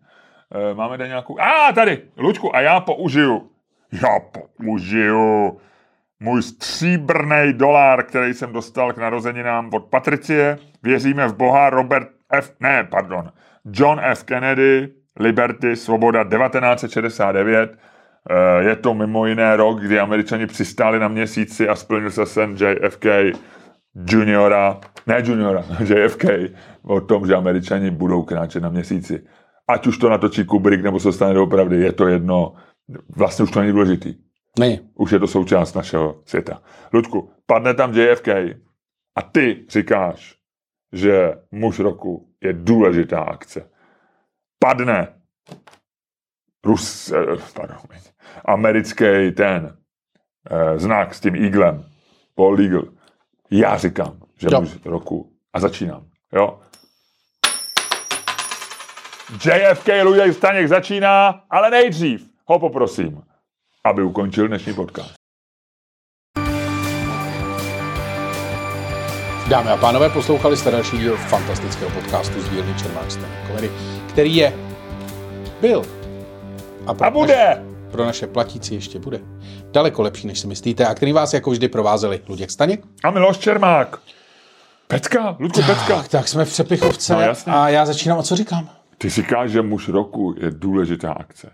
E, máme tady nějakou... A, tady, Luďku, a já použiju. Já použiju můj stříbrný dolár, který jsem dostal k narozeninám od Patricie. Věříme v Boha Robert F. Ne, pardon. John F. Kennedy, Liberty, Svoboda 1969. Eh, Je to mimo jiné rok, kdy američani přistáli na měsíci a splnil se sen JFK juniora, ne juniora, JFK, o tom, že američani budou kráčet na měsíci. Ať už to natočí Kubrick, nebo se stane doopravdy, je to jedno, vlastně už to není důležitý. Ne. Už je to součást našeho světa. Ludku, padne tam JFK a ty říkáš, že muž roku je důležitá akce. Padne Rus, eh, pardon, americký ten eh, znak s tím eaglem, Paul Eagle. Já říkám, že Jo. muž roku a začínám. Jo? JFK Luděk Staněk začíná, ale nejdřív ho poprosím, aby ukončil dnešní podcast. Dámy a pánové, poslouchali jste další díl fantastického podcastu z dílny Čermák Stand Comedy, který je, byl a, pro A bude! Naše, pro naše platící ještě bude daleko lepší, než si myslíte, a který vás jako vždy provázeli Luděk Staněk. A Miloš Čermák. Pecka, Ludku Pecka. Tak, tak jsme v přepichovce No, jasně. a já začínám, a co říkám? Ty říkáš, že muž roku je důležitá akce.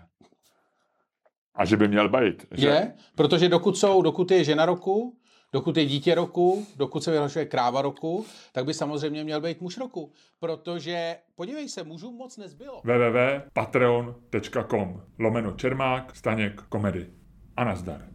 A že by měl být. Že? Je, protože dokud, jsou, dokud je žena roku, dokud je dítě roku, dokud se vyhlašuje kráva roku, tak by samozřejmě měl být muž roku. Protože, podívej se, mužů moc nezbylo. www.patreon.com lomeno Čermák, Staněk, Komedy. A nazdar.